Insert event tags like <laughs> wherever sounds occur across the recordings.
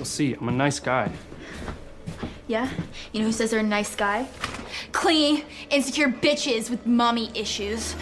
You'll see, I'm a nice guy. Yeah? You know who says they're a nice guy? Clingy, insecure bitches with mommy issues.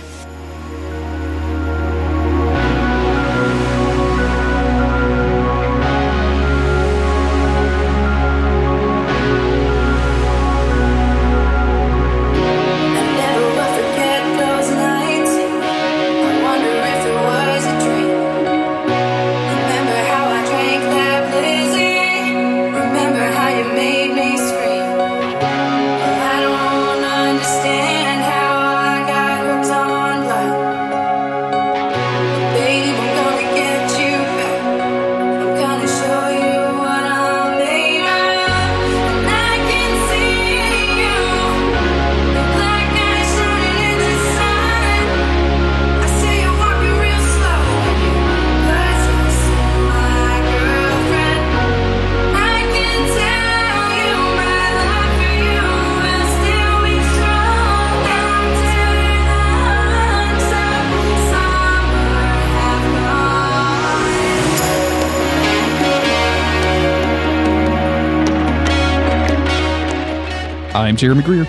Jeremy Greer.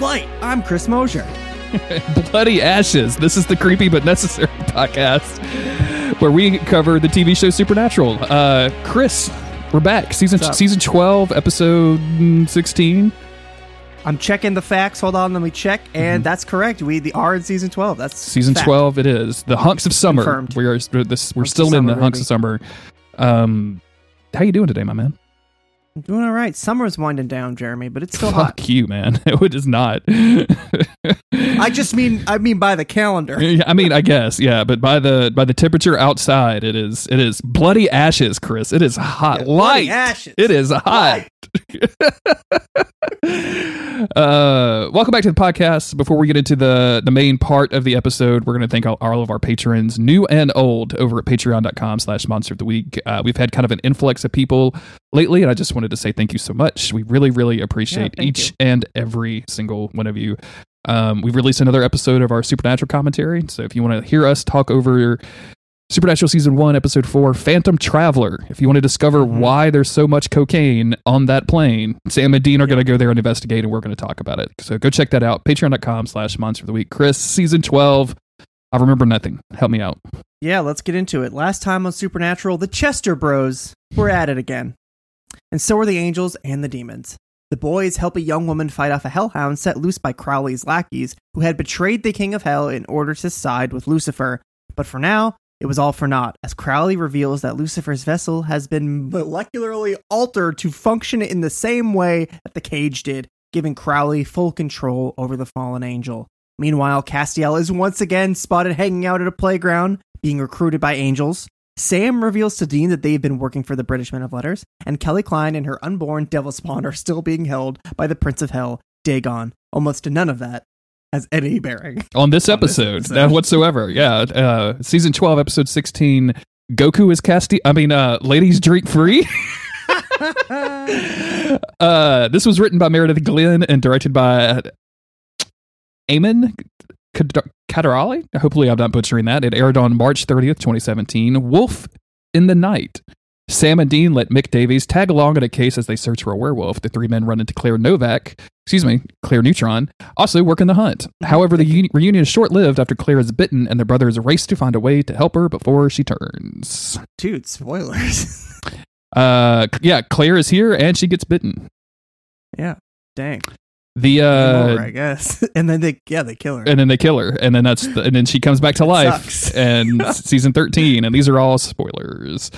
Light, I'm Chris Mosier. <laughs> Bloody Ashes. This is the Creepy But Necessary <laughs> podcast where we cover the TV show Supernatural. Uh, Chris, we're back. Season season 12, episode mm, 16. I'm checking the facts. Hold on, let me check. And that's correct. We the are in season 12. That's Mm-hmm. Season fact. 12 it is. The Hunks of Summer. Confirmed. We are this we're Hunks still in the Hunks of Summer. Um how you doing today, my man? I'm doing all right. Summer's winding down, Jeremy, but it's still hot. Fuck you, man. <laughs> It is not. I just mean I mean by the calendar. I mean, I guess, yeah, but by the by the temperature outside, it is it is bloody ashes, Chris. It is hot. bloody Light. ashes. It is hot. <laughs> uh, welcome back to the podcast. Before we get into the the main part of the episode, we're going to thank all, all of our patrons, new and old, over at patreon.com slash monster of the week. Uh, we've had kind of an influx of people lately, and I just wanted to say thank you so much. We really, really appreciate thank each you. and every single one of you. Um, we've released another episode of our Supernatural commentary. So if you want to hear us talk over Supernatural Season 1, Episode 4, Phantom Traveler, if you want to discover Mm-hmm. why there's so much cocaine on that plane, Sam and Dean are going to go there and investigate, and we're going to talk about it. So go check that out. Patreon.com slash Monster of the Week. Chris, Season 12. I remember nothing. Help me out. Yeah, let's get into it. Last time on Supernatural, the Chester Bros were at it again. And so were the angels and the demons. The boys help a young woman fight off a hellhound set loose by Crowley's lackeys, who had betrayed the King of Hell in order to side with Lucifer. But for now, it was all for naught, as Crowley reveals that Lucifer's vessel has been molecularly altered to function in the same way that the cage did, giving Crowley full control over the fallen angel. Meanwhile, Castiel is once again spotted hanging out at a playground, being recruited by angels. Sam reveals to Dean that they've been working for the British Men of Letters, and Kelly Kline and her unborn devil spawn are still being held by the Prince of Hell, Dagon. Almost none of that has any bearing. On this On this episode, whatsoever. Yeah. Uh, season 12, Episode 16. Goku is casting. I mean, uh, ladies drink free. <laughs> uh, this was written by Meredith Glynn and directed by Eamon Kad- Kaderali. Hopefully, I'm not butchering that. It aired on March 30th, 2017. Wolf in the Night. Sam and Dean let Mick Davies tag along in a case as they search for a werewolf. The three men run into Claire Novak, excuse me, Claire Neutron, also working the hunt. However, the uni- reunion is short lived after Claire is bitten and the brothers race to find a way to help her before she turns. Dude, spoilers. <laughs> Uh, yeah, Claire is here and she gets bitten. yeah, dang. The uh, over, I guess. <laughs> And then they, yeah, they kill her. and then they kill her, and then that's the, and then she comes back to life, and <laughs> season thirteen, and these are all spoilers.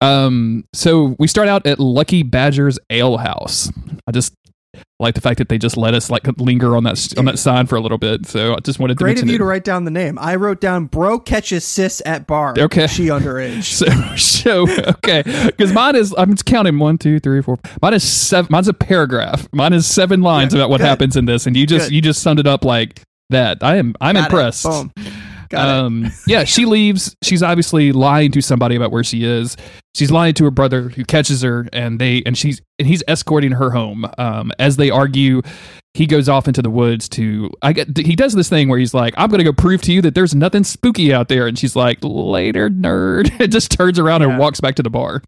Um, so we start out at Lucky Badger's Ale House. I just like the fact that they just let us like linger on that on that sign for a little bit. So I just wanted to Great of you it. to write down the name. I wrote down bro catches sis at bar. Okay. She underage. <laughs> So, so okay, because mine is I'm just counting one, two, three, four. Mine is seven. Mine's a paragraph. Mine is seven lines Yeah, about what good. happens in this, and you just Good. you just summed it up like that. I am I'm Got impressed. Boom. Got it. um, yeah, she leaves. She's obviously lying to somebody about where she is. She's lying to her brother, who catches her, and they and she's and he's escorting her home. Um, as they argue, he goes off into the woods to. I get he does this thing where he's like, "I'm going to go prove to you that there's nothing spooky out there," and she's like, "Later, nerd." <laughs> It just turns around Yeah. and walks back to the bar.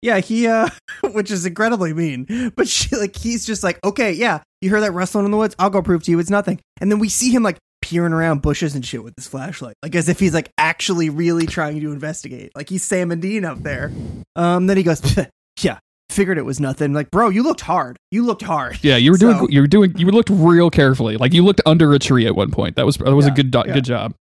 Yeah, he uh <laughs> which is incredibly mean. But she like he's just like, "Okay, yeah, you hear that rustling in the woods? I'll go prove to you it's nothing." And then we see him like peering around bushes and shit with his flashlight, like as if he's like actually really trying to investigate. Like he's Sam and Dean up there. Um then he goes, <laughs> "Yeah, figured it was nothing." Like, "Bro, you looked hard. You looked hard." Yeah, you were doing. So- You were doing. You looked real carefully. Like you looked under a tree at one point. That was that was a good do- yeah. good job.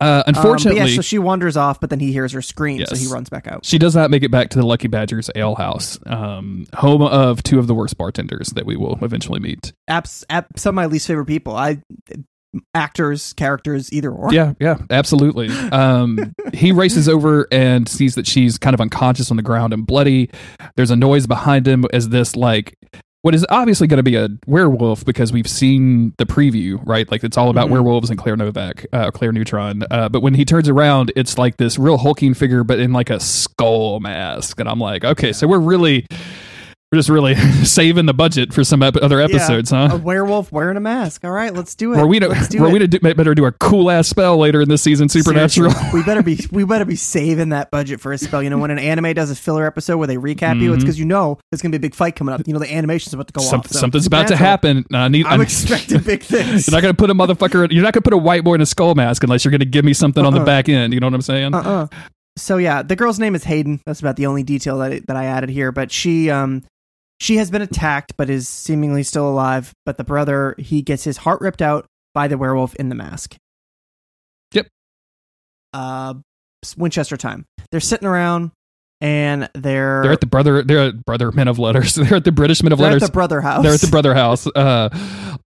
Uh, Um, unfortunately, yeah, so she wanders off, but then he hears her scream, so he runs back out. she does not make it back to the Lucky Badgers Ale House, um, home of two of the worst bartenders that we will eventually meet. Apps, app, some of my least favorite people. I actors, characters, either or. Yeah, yeah, absolutely. Um, <laughs> he races over and sees that she's kind of unconscious on the ground and bloody. There's a noise behind him as this like what is obviously going to be a werewolf because we've seen the preview, right? Like it's all about Mhm. werewolves and Claire Novak, uh, Claire Neutron. Uh, but when he turns around, it's like this real hulking figure, but in like a skull mask, and I'm like, okay, so we're really. We're just really <laughs> saving the budget for some ep- other episodes, A huh? A werewolf wearing a mask. All right, let's do it. We to, do we to do, better do a cool ass spell later in this season, Supernatural? Seriously, <laughs> we better be we better be saving that budget for a spell. You know, when an anime does a filler episode where they recap you, it's because you know there's gonna be a big fight coming up. You know, the animation's about to go Some- off. So something's about to happen. I need. I'm expecting big <laughs> things. You're not gonna put a motherfucker. You're not gonna put a white boy in a skull mask unless you're gonna give me something on the Uh-uh. back end. You know what I'm saying? uh-uh. So yeah, the girl's name is Hayden. That's about the only detail that that I added here. But she um she has been attacked, but is seemingly still alive. But the brother he gets his heart ripped out by the werewolf in the mask. Yep. Uh, Winchester time. They're sitting around and they're They're at the brother. They're at brother men of letters. <laughs> They're at the British men of they're at letters. the brother house. They're at the brother house, uh,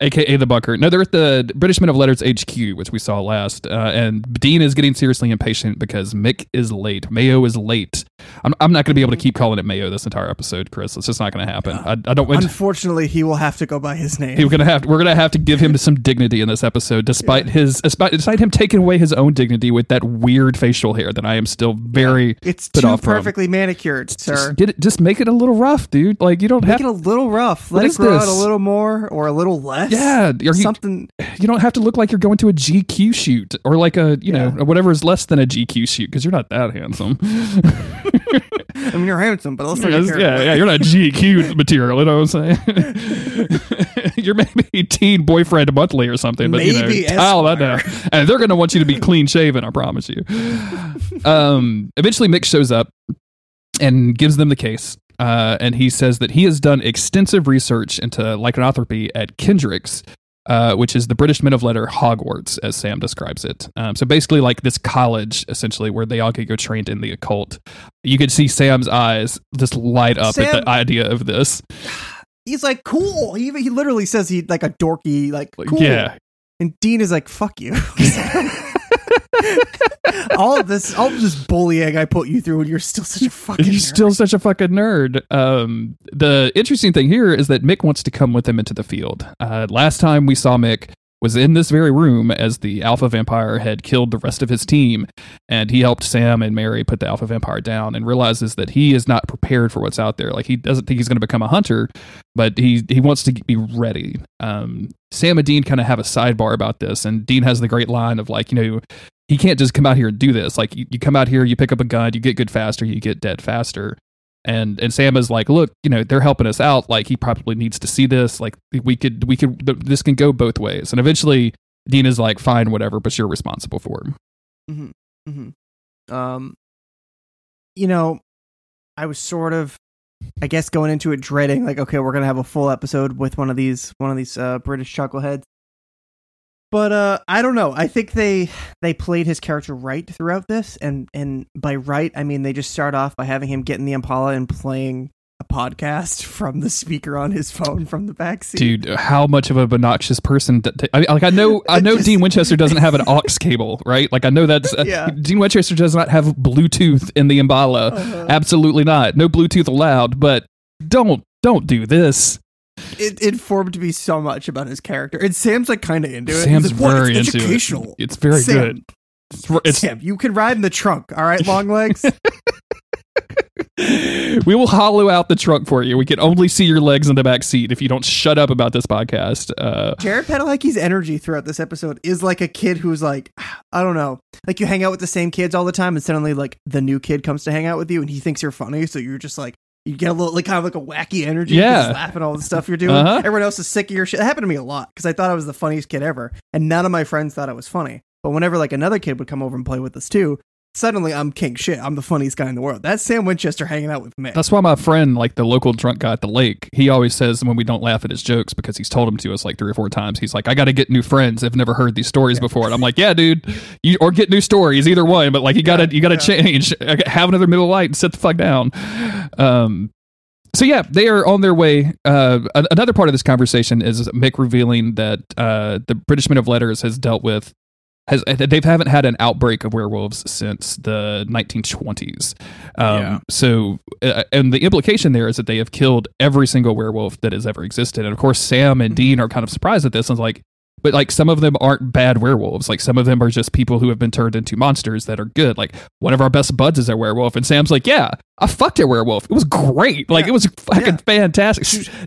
aka the bunker. No, they're at the British Men of Letters HQ, which we saw last. Uh, and Dean is getting seriously impatient because Mick is late. Mayo is late. I'm, I'm not going to be able to keep calling it Mayo this entire episode, Chris. It's just not going to happen. I, I don't. Unfortunately, he will have to go by his name. We're gonna have we're gonna have to give him some dignity in this episode, despite his despite, despite him taking away his own dignity with that weird facial hair that I am still very it's put too off from. perfectly manicured, sir. Just get it. Just make it a little rough, dude. Like you don't Make have. it a little rough. Let it grow out this? a little more or a little less. yeah, you, something. you don't have to look like you're going to a GQ shoot or like a you know whatever is less than a GQ shoot because you're not that handsome. <laughs> <laughs> I mean, you're handsome, but let's not get yeah, yeah, you're not GQ material. You know what I'm saying? <laughs> you're maybe teen boyfriend monthly or something, but you know, tile that down. And they're going to want you to be clean shaven. I promise you. Um, eventually, Mick shows up and gives them the case. Uh, and he says that he has done extensive research into lycanthropy at Kendrick's, uh, which is the British men of letter Hogwarts, as Sam describes it. Um, so basically, like this college, essentially, where they all get go trained in the occult. You could see Sam's eyes just light up at the idea of this. He's like, cool. He, he literally says he like a dorky, like, Like, cool. Yeah, And Dean is like, fuck you. <laughs> <laughs> <laughs> all of this, all of this bullying I put you through, and you're still such a fucking. He's nerd. still such a fucking nerd. Um, the interesting thing here is that Mick wants to come with him into the field. Uh, last time we saw Mick was in this very room as the alpha vampire had killed the rest of his team, and he helped Sam and Mary put the alpha vampire down, and realizes that he is not prepared for what's out there. Like he doesn't think he's going to become a hunter, but he he wants to be ready. Um, Sam and Dean kind of have a sidebar about this, and Dean has the great line of like, you know, he can't just come out here and do this. Like you, you come out here, you pick up a gun, you get good faster, you get dead faster. And and Sam is like, look, you know, they're helping us out. Like he probably needs to see this. Like we could we could th- this can go both ways. And eventually, Dean is like, fine, whatever, but you're responsible for him. hmm Um, you know, I was sort of, I guess, going into it dreading, like, okay, we're gonna have a full episode with one of these, one of these uh, British chuckleheads. But uh, I don't know. I think they they played his character right throughout this, and and by right, I mean they just start off by having him get in the Impala and playing a podcast <laughs> from the speaker on his phone from the backseat. Dude, how much of a obnoxious person? d- t- I mean, like I know, <laughs> I know, Just- Dean Winchester doesn't have an aux cable, right? Like I know that <laughs> uh, Yeah. Dean Winchester does not have Bluetooth in the Impala. Uh-huh. Absolutely not. No Bluetooth allowed. But don't don't do this. It informed me so much about his character, and Sam's like kind of into it. Sam's like, very it's into educational. it. It's very Sam, good. It's, it's Sam, you can ride in the trunk. All right, long <laughs> legs. we will hollow out the trunk for you. We can only see your legs in the back seat if you don't shut up about this podcast. Uh, Jared Padalecki's energy throughout this episode is like a kid who's like, <sighs> I don't know, like you hang out with the same kids all the time, and suddenly like the new kid comes to hang out with you, and he thinks you're funny, so you're just like. You get a little, like, kind of like a wacky energy. Yeah. laughing all the stuff you're doing. Uh-huh. Everyone else is sick of your shit. That happened to me a lot because I thought I was the funniest kid ever, and none of my friends thought I was funny. But whenever like another kid would come over and play with us too, suddenly I'm king shit. I'm the funniest guy in the world. That's Sam Winchester hanging out with me. that's why my friend, like the local drunk guy at the lake, he always says when we don't laugh at his jokes because he's told them to us like three or four times. He's like, I got to get new friends. I've never heard these stories before. And I'm like, yeah, dude, you or get new stories, either one. But like, you gotta, you gotta change. <laughs> Have another Miller Lite and sit the fuck down. Um, so yeah, they are on their way. Uh, another part of this conversation is Mick revealing that uh, the British Men of Letters has dealt with has they haven't had an outbreak of werewolves since the 1920s. Um, Yeah. So, uh, and the implication there is that they have killed every single werewolf that has ever existed. And of course, Sam and Dean are kind of surprised at this and like. But like some of them aren't bad werewolves. Like some of them are just people who have been turned into monsters that are good. Like one of our best buds is a werewolf, and Sam's like, "Yeah, I fucked a werewolf. It was great. Like Yeah. it was fucking Yeah. fantastic."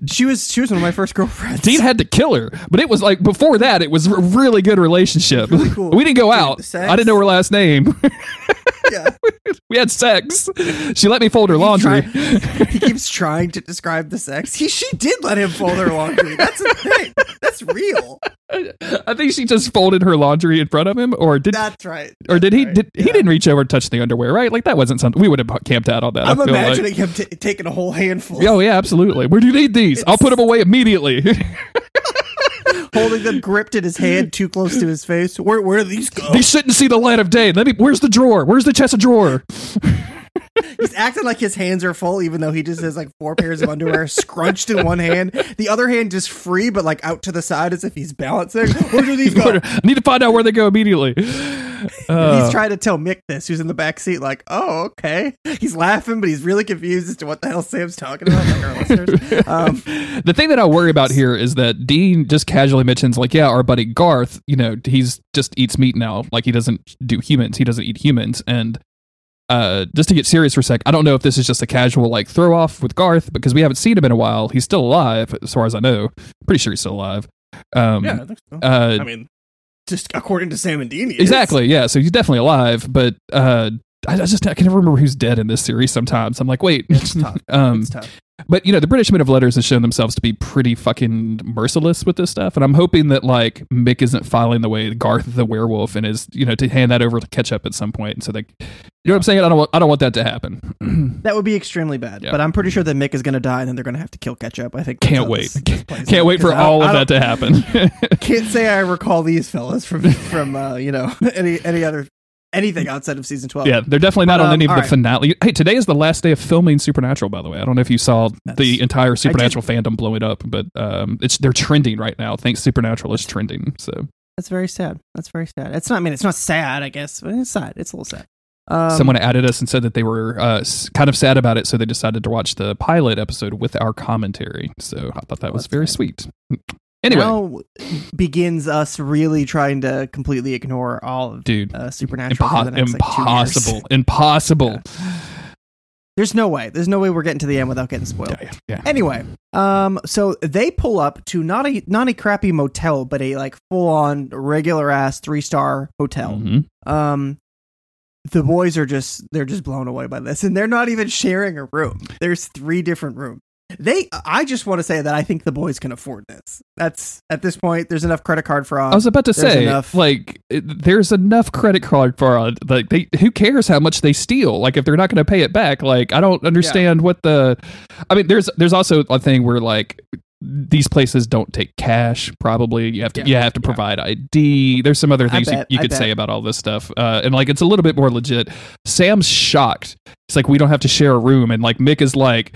She was she was one of my first girlfriends. Dean had to kill her, but it was like before that, it was a really good relationship. Really cool. <laughs> We didn't go out. sex. I didn't know her last name. <laughs> yeah. <laughs> we had sex. She let me fold her laundry. <laughs> he keeps trying to describe the sex. He she did let him fold her laundry. That's a thing. That's real. I think she just folded her laundry in front of him, or did That's right. or did he? That's Did right. he didn't reach over and touch the underwear, right? Like that wasn't something we would have camped out on that. I'm imagining like. him t- taking a whole handful, Oh yeah, absolutely. Where do you need these? I'll put them away immediately. <laughs> holding them gripped in his hand too close to his face. Where where these go? These shouldn't see the light of day. Let me. Where's the drawer? Where's the chest of drawer? He's acting like his hands are full, even though he just has like four pairs of underwear scrunched in one hand. The other hand just free, but like out to the side as if he's balancing. Where do these go? <laughs> I need to find out where they go immediately. Uh, he's trying to tell Mick this, who's in the back seat, like, oh, okay. He's laughing, but he's really confused as to what the hell Sam's talking about, like our listeners. Um, <laughs> the thing that I worry about here is that Dean just casually mentions, like, yeah, our buddy Garth, you know, he's just eats meat now. Like, he doesn't do humans. He doesn't eat humans. And uh, just to get serious for a sec, I don't know if this is just a casual, like, throw off with Garth because we haven't seen him in a while. He's still alive, as far as I know. Pretty sure he's still alive. Um, yeah, I think so. uh, I mean, just according to Sam and Dean, he is. Exactly. Yeah. So he's definitely alive, but uh, I, I just I can never remember who's dead in this series. Sometimes I'm like, wait. It's tough. <laughs> um, It's tough. But you know, the British Men of Letters has shown themselves to be pretty fucking merciless with this stuff, and I'm hoping that like Mick isn't filing the way Garth the werewolf and is you know to hand that over to Ketchup at some point, and so they, you know what I'm saying? I don't want I don't want that to happen. <clears throat> That would be extremely bad. Yeah. But I'm pretty sure that Mick is going to die, and then they're going to have to kill Ketchup. I think. Can't wait. this- this Can't wait for all of that to happen. <laughs> Can't say I recall these fellas from from uh, you know <laughs> any any other anything outside of season twelve. yeah, they're definitely not But, on um, any of the right. finale. Hey, today is the last day of filming Supernatural. By the way, I don't know if you saw the entire Supernatural fandom blowing up, but um, it's they're trending right now. Thanks, Supernatural is trending. So That's very sad. That's very sad. It's not. I mean, it's not sad. I guess, but it's sad. It's a little sad. Um, someone added us and said that they were uh, kind of sad about it, so they decided to watch the pilot episode with our commentary. So I thought that was very nice. sweet. Anyway, now begins us really trying to completely ignore all of dude, uh, Supernatural. impo- the next, like, two years. impossible, <laughs> impossible. There's no way. There's no way we're getting to the end without getting spoiled. Yeah, yeah, yeah. Anyway, um, so they pull up to not a not a crappy motel, but a like full on regular ass three star hotel. Mhm. Um, the boys are just they're just blown away by this, and they're not even sharing a room. There's three different rooms. They, I just want to say that I think the boys can afford this. That's at this point. There's enough credit card fraud. I was about to There's say, enough- like, there's enough credit card fraud. Like, they who cares how much they steal? Like, if they're not going to pay it back, like, I don't understand what the. I mean, there's there's also a thing where like these places don't take cash. Probably you have to Yeah, you have to yeah. provide ID. There's some other things bet, you, you could say about all this stuff, uh, and like it's a little bit more legit. Sam's shocked. It's like we don't have to share a room, and like Mick is like.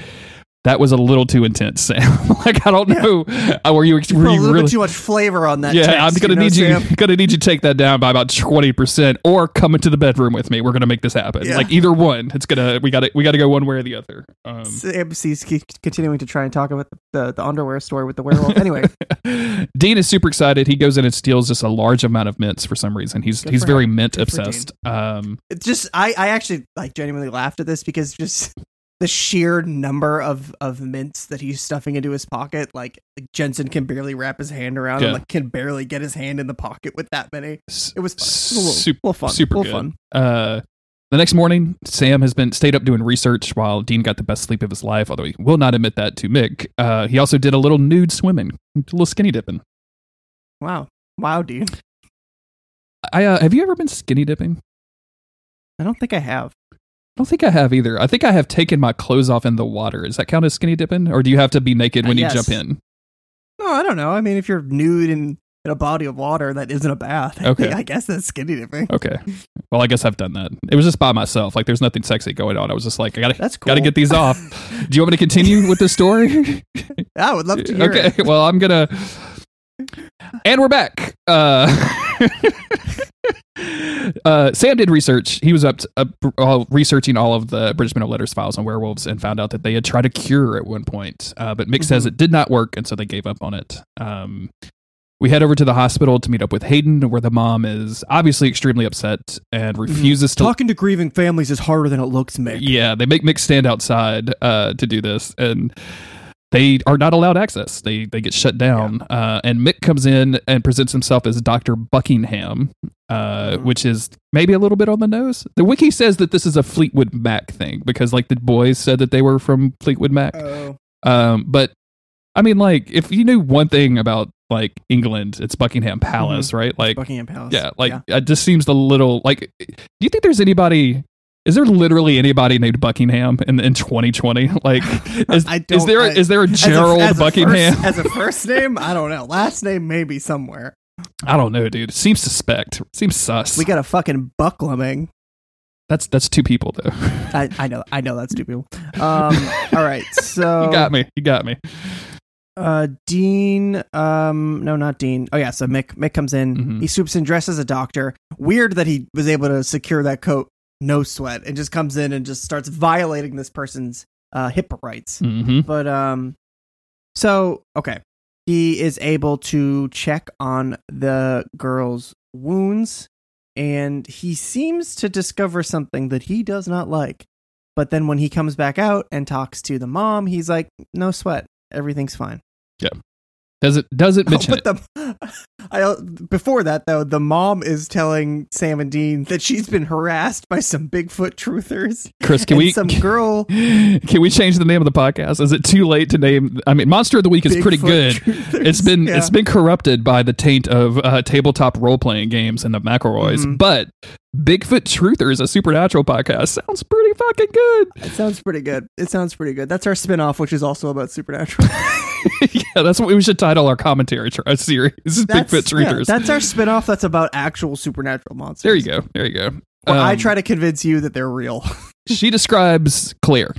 That was a little too intense, Sam. <laughs> like I don't know. Uh, were you, You were a you little really bit too much flavor on that. yeah, text, I'm gonna know, need you. Sam? <laughs> Gonna need you to take that down by about twenty percent, or come into the bedroom with me. We're gonna make this happen. Yeah. Like either one. It's gonna. We got to We got to go one way or the other. Um, Sam sees keep continuing to try and talk about the, the, the underwear story with the werewolf. Anyway, <laughs> Dean is super excited. He goes in and steals just a large amount of mints for some reason. He's Good he's very him. mint Good obsessed. Um, it's just I I actually like genuinely laughed at this because just the sheer number of of mints that he's stuffing into his pocket. Like, like Jensen can barely wrap his hand around Yeah. and like can barely get his hand in the pocket with that many. It was fun. It was little, super, little fun. super little fun. Uh, the next morning, Sam has been stayed up doing research while Dean got the best sleep of his life, although he will not admit that to Mick. Uh, he also did a little nude swimming, a little skinny dipping. Wow, wow, dude. I uh, have you ever been skinny dipping? I don't think I have. I don't think I have either. I think I have taken my clothes off in the water. Does that count as skinny dipping, or do you have to be naked when Uh, you jump in? No, I don't know. I mean, if you're nude in, in a body of water that isn't a bath, I, <laughs> Okay. I guess that's skinny dipping. Okay. Well, I guess I've done that. It was just by myself. Like, there's nothing sexy going on. I was just like, I gotta, That's cool. gotta get these off. <laughs> Do you want me to continue with the story? <laughs> I would love to hear okay. it. Well, I'm gonna. And we're back. Uh, uh, Sam did research. He was up, to, up uh, researching all of the British Men of Letters files on werewolves and found out that they had tried a cure at one point. Uh, but Mick says Mhm. it did not work, and so they gave up on it. Um, we head over to the hospital to meet up with Hayden, where the mom is obviously extremely upset and refuses to. Talking to grieving families is harder than it looks, Mick. Yeah, they make Mick stand outside uh, to do this, and they are not allowed access. They they get shut down. Uh, and Mick comes in and presents himself as Doctor Buckingham, uh, Mhm. which is maybe a little bit on the nose. The wiki says that this is a Fleetwood Mac thing because like the boys said that they were from Fleetwood Mac. Oh, Um, but I mean, like if you knew one thing about like England, it's Buckingham Palace, right? Like Buckingham Palace. yeah, like it just seems a little like. Do you think there's anybody? Is there literally anybody named Buckingham in in 2020? <laughs> Like, <laughs> is, is there I- is there a As a- Gerald as a Buckingham? First, <laughs> as a first name, I don't know. Last name, maybe somewhere. I don't know, dude. Seems suspect. Seems sus. We got a fucking Buckleming. that's that's two people though. I, I know, I know that's two people. Um, all right, so you got me. You got me. Uh, Dean. Um, no, not Dean. Oh yeah, so Mick. Mick comes in. Mhm. He swoops in dressed as a doctor. Weird that he was able to secure that coat, no sweat, and just comes in and just starts violating this person's uh HIPAA rights. hmm But um, so okay, he is able to check on the girl's wounds, and he seems to discover something that he does not like. But then when he comes back out and talks to the mom, he's like, "No sweat, everything's fine." Does it does it <laughs> Oh, mention but the I before that though, the mom is telling Sam and Dean that she's been harassed by some Bigfoot truthers. Chris, can we some girl <laughs> can we change the name of the podcast? Is it too late to name? I mean, Monster of the Week is pretty good. truthers. It's been Yeah. it's been corrupted by the taint of uh, tabletop role playing games and the McElroys, Mhm. but Bigfoot Truthers, a supernatural podcast, sounds pretty fucking good. It sounds pretty good. It sounds pretty good. That's our spin-off, which is also about supernatural. <laughs> yeah, that's what we should title our commentary series. <laughs> That's, Bigfoot yeah, Truthers. that's our spin-off that's about actual supernatural monsters. there you go. There you go. Where I Um, try to convince you that they're real. <laughs> she describes Claire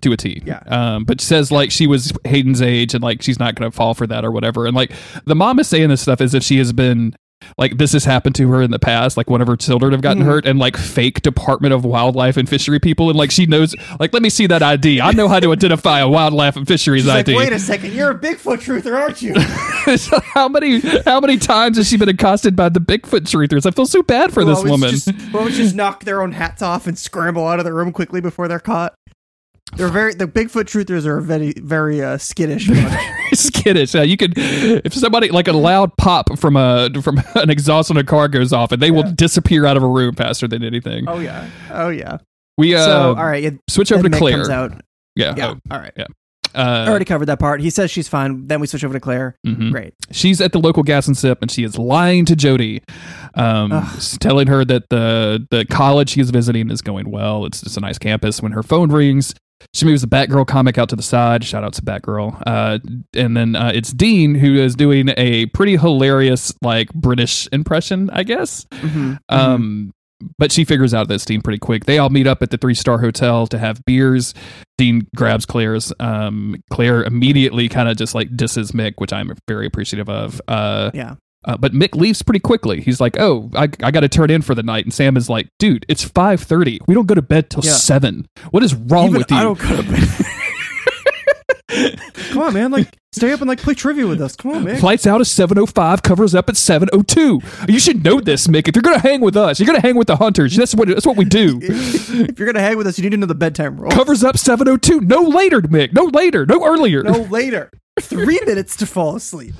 to a T. Yeah. Um, but says like she was Hayden's age and like she's not going to fall for that or whatever. And like the mom is saying this stuff as if she has been like this has happened to her in the past. Like one of her children have gotten Mhm. hurt and like fake Department of Wildlife and Fishery people. And like she knows, like, let me see that ID. I know how to identify a wildlife and fisheries She's like, ID. wait a second, you're a Bigfoot truther, aren't you? <laughs> So how many how many times has she been accosted by the Bigfoot truthers? I feel so bad for Who this woman. Just, who always just knock their own hats off and scramble out of the room quickly before they're caught. They're very the Bigfoot truthers are very very uh, skittish. <laughs> skittish. Yeah, you could if somebody like a loud pop from a from <laughs> an exhaust on a car goes off, and they will disappear out of a room faster than anything. oh yeah, oh yeah. we uh, so all right, yeah, switch over to Mick Claire. comes out. Yeah, Yeah, oh, all right. I uh, already covered that part. He says she's fine. Then we switch over to Claire. mhm. Great. She's at the local gas and sip, and she is lying to Jody, um, telling her that the the college she is visiting is going well. It's just a nice campus. When her phone rings, she moves the Batgirl comic out to the side. Shout out to Batgirl. Uh, and then uh, it's Dean who is doing a pretty hilarious like British impression, I guess. Mhm. Um, but she figures out this Dean pretty quick. They all meet up at the three star hotel to have beers. Dean grabs Claire's. Um, Claire immediately kind of just like disses Mick, which I'm very appreciative of. Uh, yeah. Uh, but Mick leaves pretty quickly. He's like, "Oh, I, I got to turn in for the night." And Sam is like, "Dude, it's five thirty. We don't go to bed till Yeah. seven. What is wrong Even with you?" I don't go to bed. <laughs> Come on, man. Like Stay up and like play trivia with us. Come on, man! Flights out at 7.05, covers up at 7.02. You should know this, Mick. If you're going to hang with us, you're going to hang with the hunters. That's what, that's what we do. <laughs> if you're gonna hang with us, you need to know the bedtime rule. Covers up 7.02. No later, Mick. No later. No earlier. No later. Three minutes to fall asleep.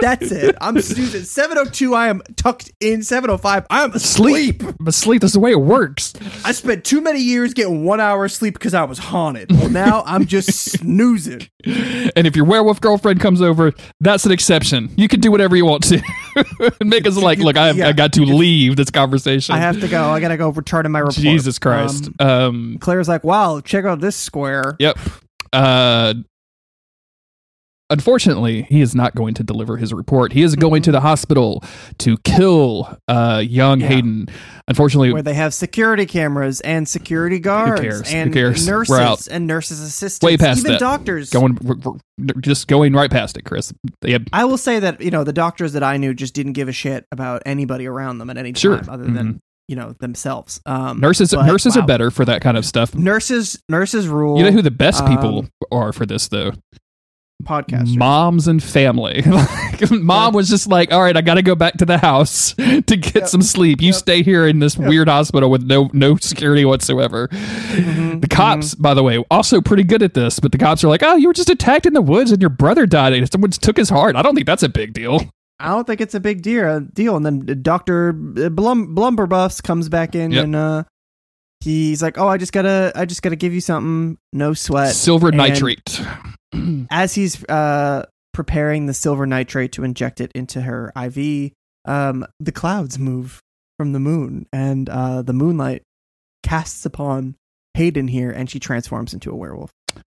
That's it. I'm snoozing. 702, I am tucked in. 705, I am asleep. I'm asleep. that's the way it works. I spent too many years getting one hour of sleep because I was haunted. Well, now I'm just <laughs> snoozing. And if your werewolf girlfriend comes over, that's an exception. You can do whatever you want to. and Mick is like, look, I, have, Yeah. I got to leave this conversation. I have to go. I gotta go return to my report. Jesus Christ. Um, Um, Claire's like, wow, check out this square. Yep. Uh, unfortunately, he is not going to deliver his report. He is going to the hospital to kill uh, young Yeah. Hayden. Unfortunately, Where they have security cameras and security guards and cares? Nurses and nurses assistants, Way past even that. doctors. going we're- we're just going right past it, Chris. They have, I will say that you know the doctors that I knew just didn't give a shit about anybody around them at any time Sure. other than you know themselves. Um, nurses but, nurses wow. are better for that kind of stuff. Nurses nurses rule. You know who the best people Um, are for this though? Podcasters? Moms and family. <laughs> Mom was just like, "All right, I got to go back to the house <laughs> to get Yep. some sleep. You Yep. stay here in this Yep. weird hospital with no no security whatsoever." Mhm, The cops, by the way, also pretty good at this, but the cops are like, "Oh, you were just attacked in the woods and your brother died and someone took his heart." I don't think that's a big deal. I don't think it's a big deal. Deal, and then Doctor Blum, Blumberbuffs comes back in and uh, he's like, "Oh, I just gotta, I just gotta give you something. No sweat." Silver and- nitrate. <clears throat> as he's uh, preparing the silver nitrate to inject it into her IV, um, the clouds move from the moon, and uh, the moonlight casts upon Hayden here, and she transforms into a werewolf.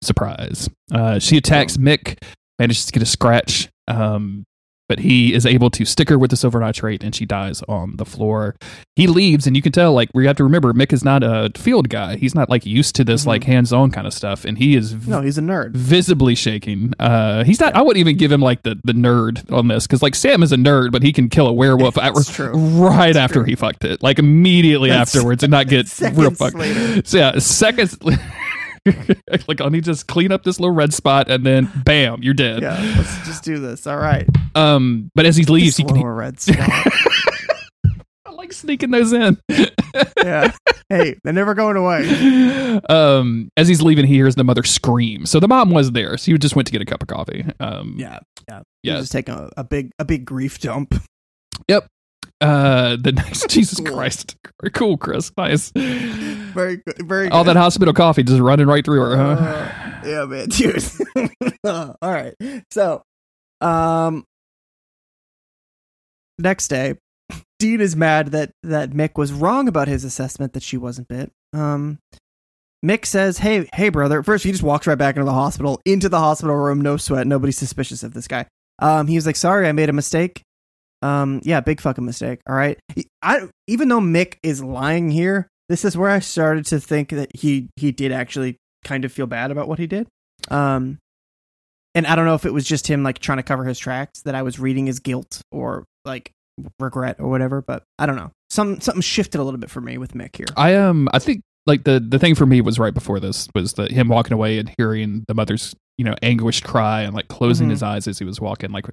Surprise. Uh, she attacks Mick, manages to get a scratch, um, but he is able to stick her with the silver nitrate, and she dies on the floor. He leaves, and you can tell, like, we have to remember, Mick is not a field guy. He's not like used to this, Mhm. like, hands-on kind of stuff, and he is v- No, he's a nerd. visibly shaking. Uh, he's not. I wouldn't even give him like the the nerd on this because like Sam is a nerd, but he can kill a werewolf at, right after true. he fucked it, like immediately That's- afterwards, and not get <laughs> real fucked. later. So yeah, seconds. <laughs> <laughs> <laughs> like I need to just clean up this little red spot, and then bam, you're dead. Yeah, let's just do this. All right. Um, but as he leaves, he can. red spot. <laughs> I like sneaking those in. <laughs> yeah. Hey, they're never going away. um, as he's leaving, he hears the mother scream. So the mom was there. So he just went to get a cup of coffee. Um, Yeah, yeah. Yeah. Just taking a, a big, a big grief dump. Uh, the nice <laughs> Jesus Cool. Christ, <laughs> cool, Chris, nice. Very good. Very All that hospital coffee just running right through her, huh? Uh, yeah, man, <laughs> dude. All right. So, um, next day, Dean is mad that that Mick was wrong about his assessment that she wasn't bit. Um, Mick says, "Hey, hey, brother." First, he just walks right back into the hospital, into the hospital room, no sweat. Nobody's suspicious of this guy. Um, he was like, "Sorry, I made a mistake." Um, yeah, big fucking mistake. All right. I even though Mick is lying here, this is where I started to think that he he did actually kind of feel bad about what he did. Um, and I don't know if it was just him like trying to cover his tracks that I was reading his guilt or like regret or whatever. But I don't know. Some something shifted a little bit for me with Mick here. I um, I think like the the thing for me was right before this was the him walking away and hearing the mother's you know anguished cry and like closing Mhm. his eyes as he was walking, like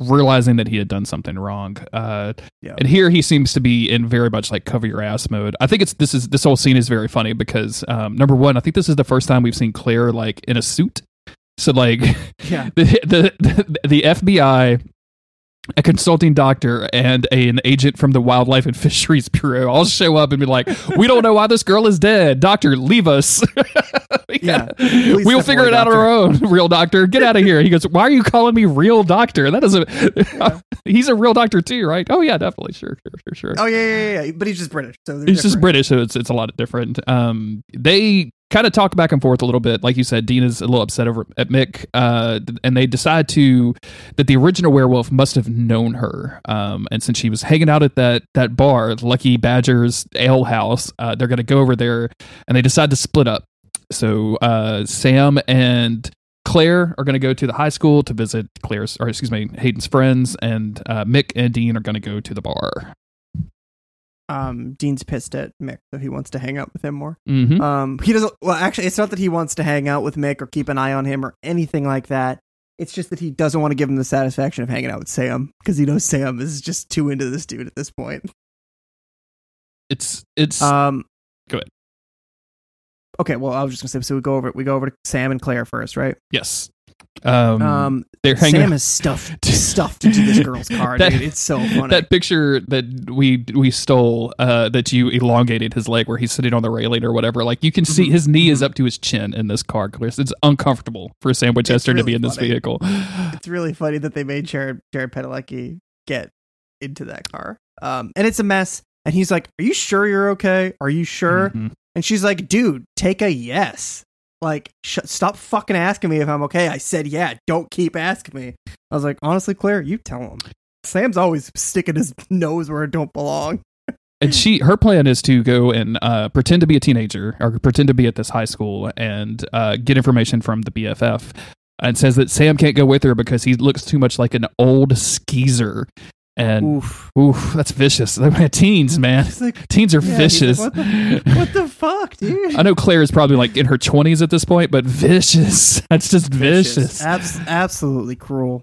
realizing that he had done something wrong. Uh, Yeah. and here he seems to be in very much like cover your ass mode. I think it's this is this whole scene is very funny because um, number one, I think this is the first time we've seen Claire like in a suit. So like Yeah. <laughs> the the the, the FBI, a consulting doctor, and an agent from the Wildlife and Fisheries <laughs> Bureau all show up and be like, "We don't know why this girl is dead. Doctor, leave us. <laughs> Yeah. Please we'll figure it out on our own. <laughs> Real doctor, get out of here." He goes, "Why are you calling me real doctor? That doesn't. He's a real doctor too, right? Oh yeah, definitely, sure, sure, sure, sure." Oh yeah, yeah, yeah, yeah. But he's just British, so He's just. British, so it's it's a lot different. Um, they kind of talk back and forth a little bit. Like you said, Dean is a little upset over at Mick, uh, and they decide to that the original werewolf must have known her. Um, and since she was hanging out at that that bar, Lucky Badger's Ale House, uh, they're going to go over there, and they decide to split up. So uh, Sam and Claire are going to go to the high school to visit Claire's, or excuse me, Hayden's friends, and uh, Mick and Dean are going to go to the bar. Um, Dean's pissed at Mick, so he wants to hang out with him more. hmm Um, he doesn't. Well, actually, it's not that he wants to hang out with Mick or keep an eye on him or anything like that. It's just that he doesn't want to give him the satisfaction of hanging out with Sam because he knows Sam is just too into this dude at this point. It's it's Um, Go ahead. Okay, well, I was just gonna say, so we go over we go over to Sam and Claire first, right? yes. Um, Um, they're hanging. Sam has stuffed <laughs> stuffed into this girl's <laughs> car, That- dude. It's so <laughs> funny. that picture that we we stole uh that you elongated his leg where he's sitting on the railing or whatever like you can see Mhm. his knee is Mhm. up to his chin in this car Chris. it's uncomfortable for sam winchester to be in this funny. vehicle it's really funny that they made Jared Jared Padalecki get into that car. Um, and it's a mess. And he's like, "Are you sure you're okay? Are you sure?" Mhm. And she's like, "Dude, take a yes. Like, sh- stop fucking asking me if I'm okay. I said yeah. Don't keep asking me." I was like, "Honestly, Claire, you tell him." Sam's always sticking his nose where it don't belong. <laughs> and she her plan is to go and uh pretend to be a teenager or pretend to be at this high school and uh get information from the bff and says that sam can't go with her because he looks too much like an old skeezer and Oof. oof that's vicious teens man like, teens are Yeah, vicious like, what, what the fuck, dude? I know Claire is probably like in her 20s at this point, but vicious. <laughs> That's just vicious. Abs- absolutely cruel.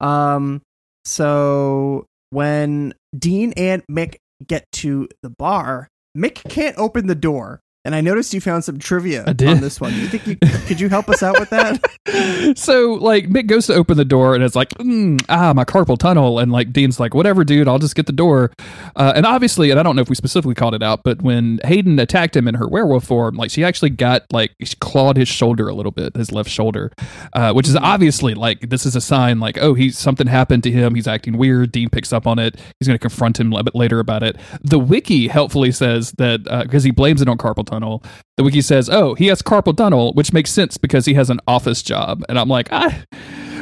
Um, so when Dean and Mick get to the bar, Mick can't open the door. And I noticed you found some trivia on this one. You think you could you help us out with that? <laughs> so like Mick goes to open the door and it's like mm, ah my carpal tunnel. And like Dean's like whatever dude I'll just get the door. Uh, and obviously and I don't know if we specifically called it out but when Hayden attacked him in her werewolf form like she actually got like she clawed his shoulder a little bit his left shoulder uh, which is obviously like this is a sign like oh he's something happened to him. He's acting weird. Dean picks up on it. He's going to confront him a bit later about it. The wiki helpfully says that because he blames it on carpal tunnel the wiki says, "Oh, he has carpal tunnel, which makes sense because he has an office job." And I'm like, "I,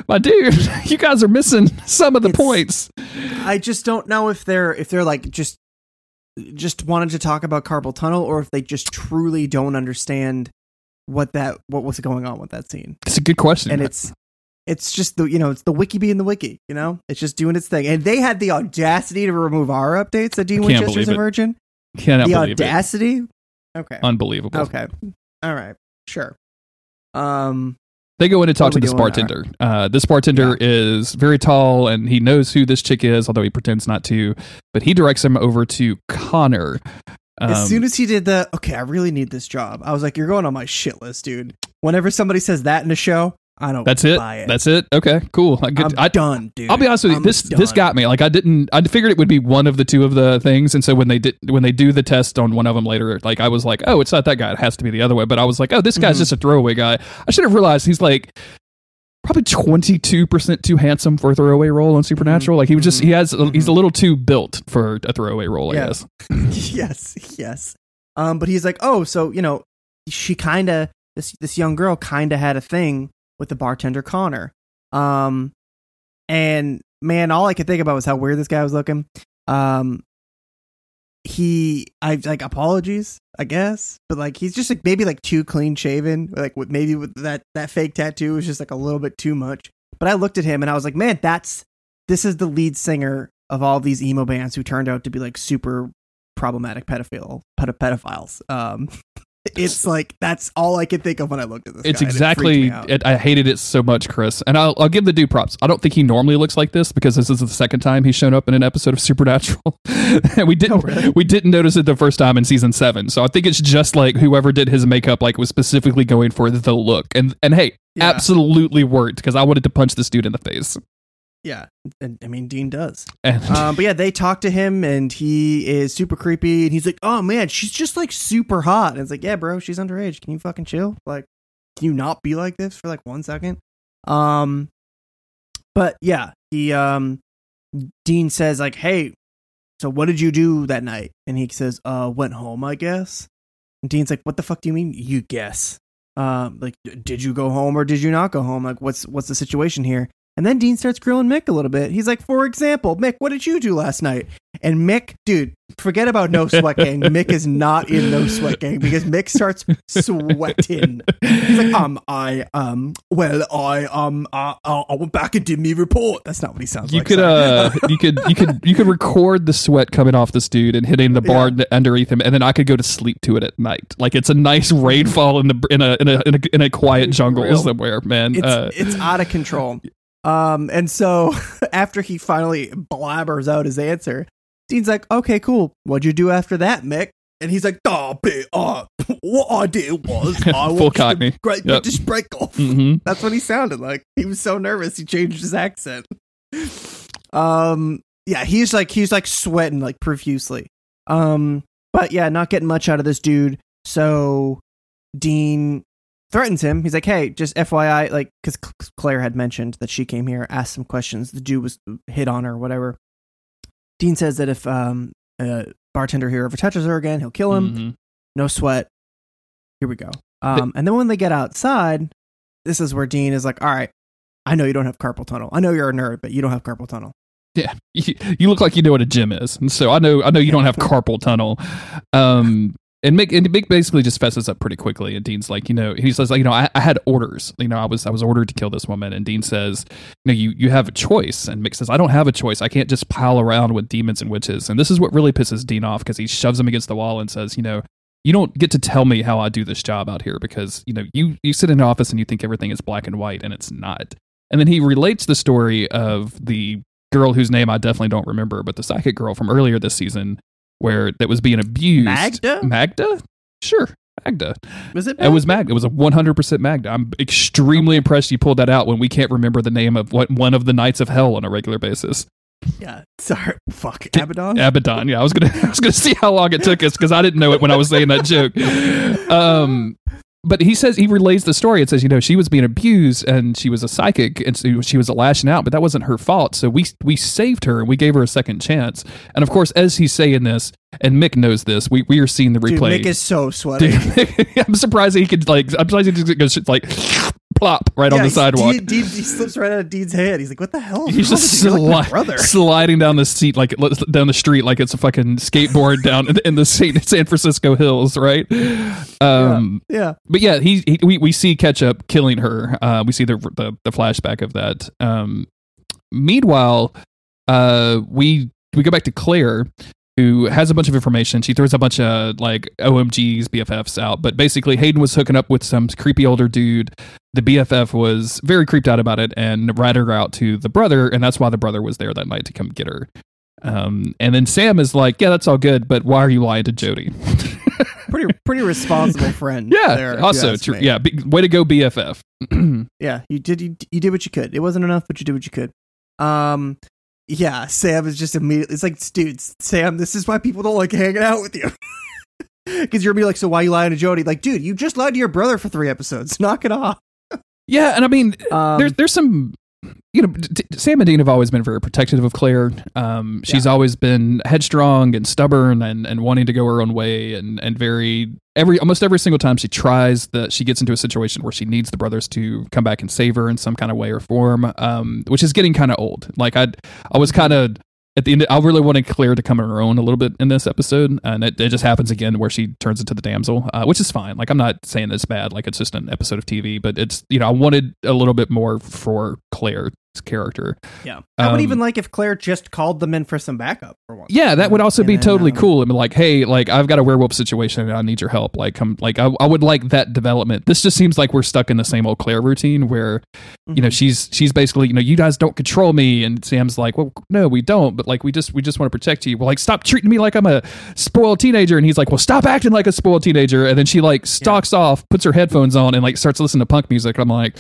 my dude, <laughs> you guys are missing some of the It's- points." I just don't know if they're if they're like just just wanted to talk about carpal tunnel or if they just truly don't understand what that what was going on with that scene. It's a good question. and it's it's just the you know it's the wiki being the wiki you know it's just doing its thing and they had the audacity to remove our updates that Dean Winchester's a it. virgin cannot the audacity okay. Unbelievable. okay all right sure um They go in and talk to this bartender. Uh, this bartender is very tall and he knows who this chick is, although he pretends not to. But he directs him over to Connor. Um, as soon as he did the okay i really need this job i was like you're going on my shit list dude whenever somebody says that in a show i don't that's it. buy it That's it. Okay, cool. I, good. i'm I, done dude I'll be honest with you. I'm This this got me. Like I didn't. I figured it would be one of the two of the things. And so when they did when they do the test on one of them later, like I was like, oh, it's not that guy. It has to be the other way. But I was like, oh, this guy's Mhm. just a throwaway guy. I should have realized he's like probably twenty two percent too handsome for a throwaway role on Supernatural. Like he was just he has he's a little too built for a throwaway role. I Yeah. guess. <laughs> yes, yes. Um, but he's like, oh, so you know, she kind of this this young girl kind of had a thing with the bartender Connor. Um, and man, all I could think about was how weird this guy was looking. Um, he, I like apologies, I guess, but like he's just like maybe like too clean shaven, like with maybe with that that fake tattoo was just like a little bit too much. But I looked at him and I was like, man, that's this is the lead singer of all these emo bands who turned out to be like super problematic pedophile pedo- pedophiles. Um, <laughs> it's like that's all I could think of when I looked at this. It's guy, and it exactly. It, I hated it so much, Chris. And I'll, I'll give the dude props. I don't think he normally looks like this because this is the second time he's shown up in an episode of Supernatural, <laughs> we didn't Oh, really? we didn't notice it the first time in season seven. So I think it's just like whoever did his makeup like was specifically going for the look. And and hey, Yeah. absolutely worked because I wanted to punch this dude in the face. Yeah, and, I mean Dean does. <laughs> Um, but yeah, they talk to him and he is super creepy and he's like, "Oh man, she's just like super hot." And it's like, "Yeah, bro, she's underage. Can you fucking chill? Like, can you not be like this for like one second? Um, but yeah, he um, Dean says like, "Hey, so what did you do that night?" And he says, "Uh, went home, I guess." And Dean's like, "What the fuck do you mean? You guess? Um, like, did you go home or did you not go home? Like, what's what's the situation here?" And then Dean starts grilling Mick a little bit. He's like, for example, Mick, what did you do last night? And Mick, dude, forget about No Sweat Gang. <laughs> Mick is not in No Sweat Gang because Mick starts sweating. He's like, um, I, um, well, I, um, uh, uh, I went back and did me report. That's not what he sounds You like. could uh you could you could you could record the sweat coming off this dude and hitting the bar underneath him and then I could go to sleep to it at night. Like it's a nice rainfall in the in a in a in a, in a quiet jungle Real. somewhere, man. it's Uh, it's out of control. Um, and so <laughs> after he finally blabbers out his answer, Dean's like, "Okay, cool. What'd you do after that, Mick?" And he's like, "Oh, bit, uh, <laughs> what I did was <laughs> I watched the Great Yep. British Break Off." mhm. That's what he sounded like. He was so nervous he changed his accent. Um, yeah, he's like he's like sweating like profusely. Um, but yeah, not getting much out of this dude. So Dean threatens him. He's like, "Hey, just FYI, like, because Claire had mentioned that she came here, asked some questions. The dude was hit on her, whatever." Dean says that if um a bartender here ever touches her again, he'll kill him. Mhm. No sweat. Here we go. Um, and then when they get outside, this is where Dean is like, "All right, I know you don't have carpal tunnel. I know you're a nerd, but you don't have carpal tunnel." Yeah, <laughs> you, you look like you know what a gym is, and so I know I know you don't have <laughs> carpal tunnel. Um, and Mick and basically just fesses up pretty quickly. And Dean's like, you know, he says like, you know, I, I had orders. You know, I was I was ordered to kill this woman. And Dean says, you know, you you have a choice. And Mick says, I don't have a choice. I can't just pile around with demons and witches. And this is what really pisses Dean off because he shoves him against the wall and says, you know. You don't get to tell me how I do this job out here because you know you you sit in an office and you think everything is black and white and it's not. And then he relates the story of the girl whose name I definitely don't remember, but the psychic girl from earlier this season, where that was being abused. Magda? Magda? Sure, Magda. Was it? It was Magda. It was a 100% Magda. I'm extremely impressed you pulled that out when we can't remember the name of what one of the Knights of Hell on a regular basis. Yeah. Sorry. <laughs> Fuck. Abaddon. Abaddon. Yeah, I was gonna <laughs> I was gonna see how long it took us because I didn't know it when I was saying that joke. <laughs> Um, but he says he relays the story. It says you know she was being abused and she was a psychic and so she was lashing out, but that wasn't her fault. So we we saved her and we gave her a second chance. And of course, as he's saying this, and Mick knows this, we we are seeing the Dude, replay. Mick is so sweaty. Dude, <laughs> I'm surprised that he could like. I'm surprised he just goes like plop right on the he- sidewalk. Dean- he slips right out of Dean's head. He's like, "What the hell?" He's just with like my brother." sliding down the seat like down the street like it's a fucking skateboard <laughs> down in, in the San San Francisco hills, right? Um, Yeah. but yeah, he, he we, we see Ketchup killing her. Uh, we see the, the the flashback of that. Um, meanwhile, uh, we we go back to Claire, who has a bunch of information. She throws a bunch of like OMGs, BFFs out. But basically, Hayden was hooking up with some creepy older dude. The BFF was very creeped out about it and ratted her out to the brother, and that's why the brother was there that night to come get her. Um, and then Sam is like, "Yeah, that's all good, but why are you lying to Jody?" <laughs> Pretty pretty responsible friend. yeah, there, also ask true. me. Yeah, b- way to go, BFF. <clears throat> Yeah. You did you, you did what you could. It wasn't enough, but you did what you could. Um. Yeah. Sam is just immediately. It's like, dude, Sam. This is why people don't like hanging out with you. <laughs> Because you're gonna be like, so why you lying to Jody? Like, dude, you just lied to your brother for three episodes. <laughs> Knock it off. yeah, and I mean, Um, there's there's some you know D- D- Sam and Dean have always been very protective of Claire. Um, she's always been headstrong and stubborn and, and wanting to go her own way and and very every almost every single time she tries that she gets into a situation where she needs the brothers to come back and save her in some kind of way or form. Um, which is getting kind of old. Like I I was kind of at the end, I really wanted Claire to come on her own a little bit in this episode, and it, it just happens again where she turns into the damsel, uh, which is fine. Like I'm not saying it's bad, like it's just an episode of TV, but it's you know I wanted a little bit more for Claire's character. Yeah. I would Um, even like if Claire just called them in for some backup for once. Yeah, that would also And be then, totally um, cool. I mean, like, hey, like I've got a werewolf situation and I need your help. Like, come, like I, I would like that development. This just seems like we're stuck in the same old Claire routine where, you know, Mhm. she's she's basically, you know, you guys don't control me, and Sam's like, well, no, we don't, but like we just we just want to protect you. Well, like stop treating me like I'm a spoiled teenager, and he's like, well, stop acting like a spoiled teenager, and then she like stalks off, puts her headphones on, and like starts listening to punk music. I'm like.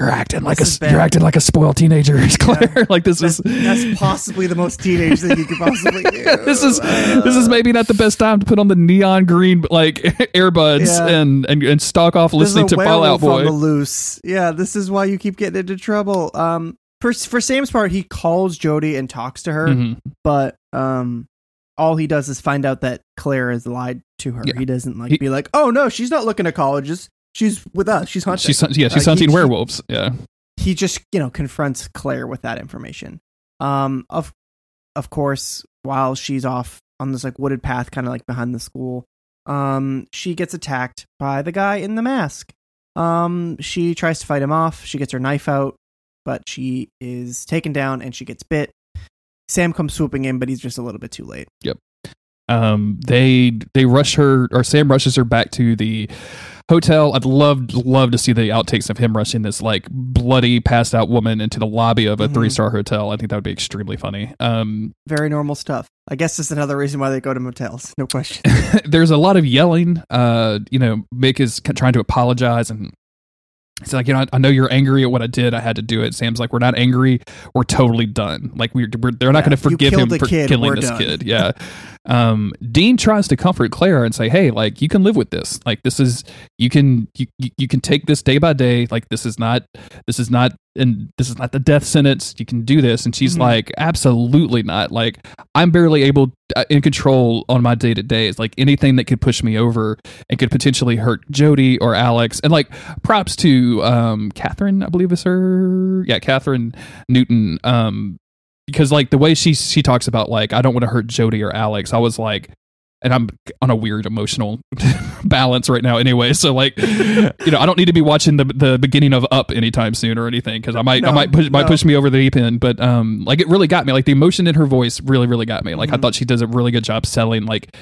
You're acting like This a you're acting like a spoiled teenager, <laughs> Claire. like this That's, is that's possibly the most teenage thing you could possibly <laughs> do. this is this is maybe not the best time to put on the neon green like <laughs> earbuds Yeah. and, and and stalk off This is listening to Fallout werewolf on the Boy. loose. Yeah, this is why you keep getting into trouble. Um, for for Sam's part, he calls Jody and talks to her, Mhm. but um, all he does is find out that Claire has lied to her. Yeah. He doesn't like He- be like, "Oh no, she's not looking at colleges. She's with us. She's hunting." She's yeah, she's he- hunting he- werewolves. Yeah, he just you know confronts Claire with that information. Um, of of course, while she's off on this like wooded path, kind of like behind the school, um, she gets attacked by the guy in the mask. Um, she tries to fight him off. She gets her knife out, but she is taken down and she gets bit. Sam comes swooping in, but he's just a little bit too late. Yep. Um they they rush her or sam rushes her back to the hotel. I'd love love to see the outtakes of him rushing this like bloody passed out woman into the lobby of a Mhm. three star hotel. I think that would be extremely funny. Um Very normal stuff. I guess that's another reason why they go to motels. No question. <laughs> there's a lot of yelling. Uh you know mick is trying to apologize and it's like you know I, I know you're angry at what i did. I had to do it. Sam's like we're not angry. We're totally done. Like we're, we're they're not Yeah, going to forgive him for kid, killing this done. kid. Yeah <laughs> um dean tries to comfort claire and say hey like you can live with this. Like this is you can you, you, can take this day by day. Like this is not this is not and this is not the death sentence. You can do this. And she's Mhm. like absolutely not. Like i'm barely able uh, in control on my day to days like anything that could push me over and could potentially hurt jody or alex. And like props to um Kathryn i believe is her yeah Kathryn Newton. Um because like the way she she talks about like i don't want to hurt jody or alex i was like and I'm on a weird emotional <laughs> balance right now anyway. So like, you know, I don't need to be watching the the beginning of Up anytime soon or anything because I might I might push might push me over the deep end. But um, like it really got me. Like the emotion in her voice really really got me. Like I Mhm. thought she does a really good job selling like.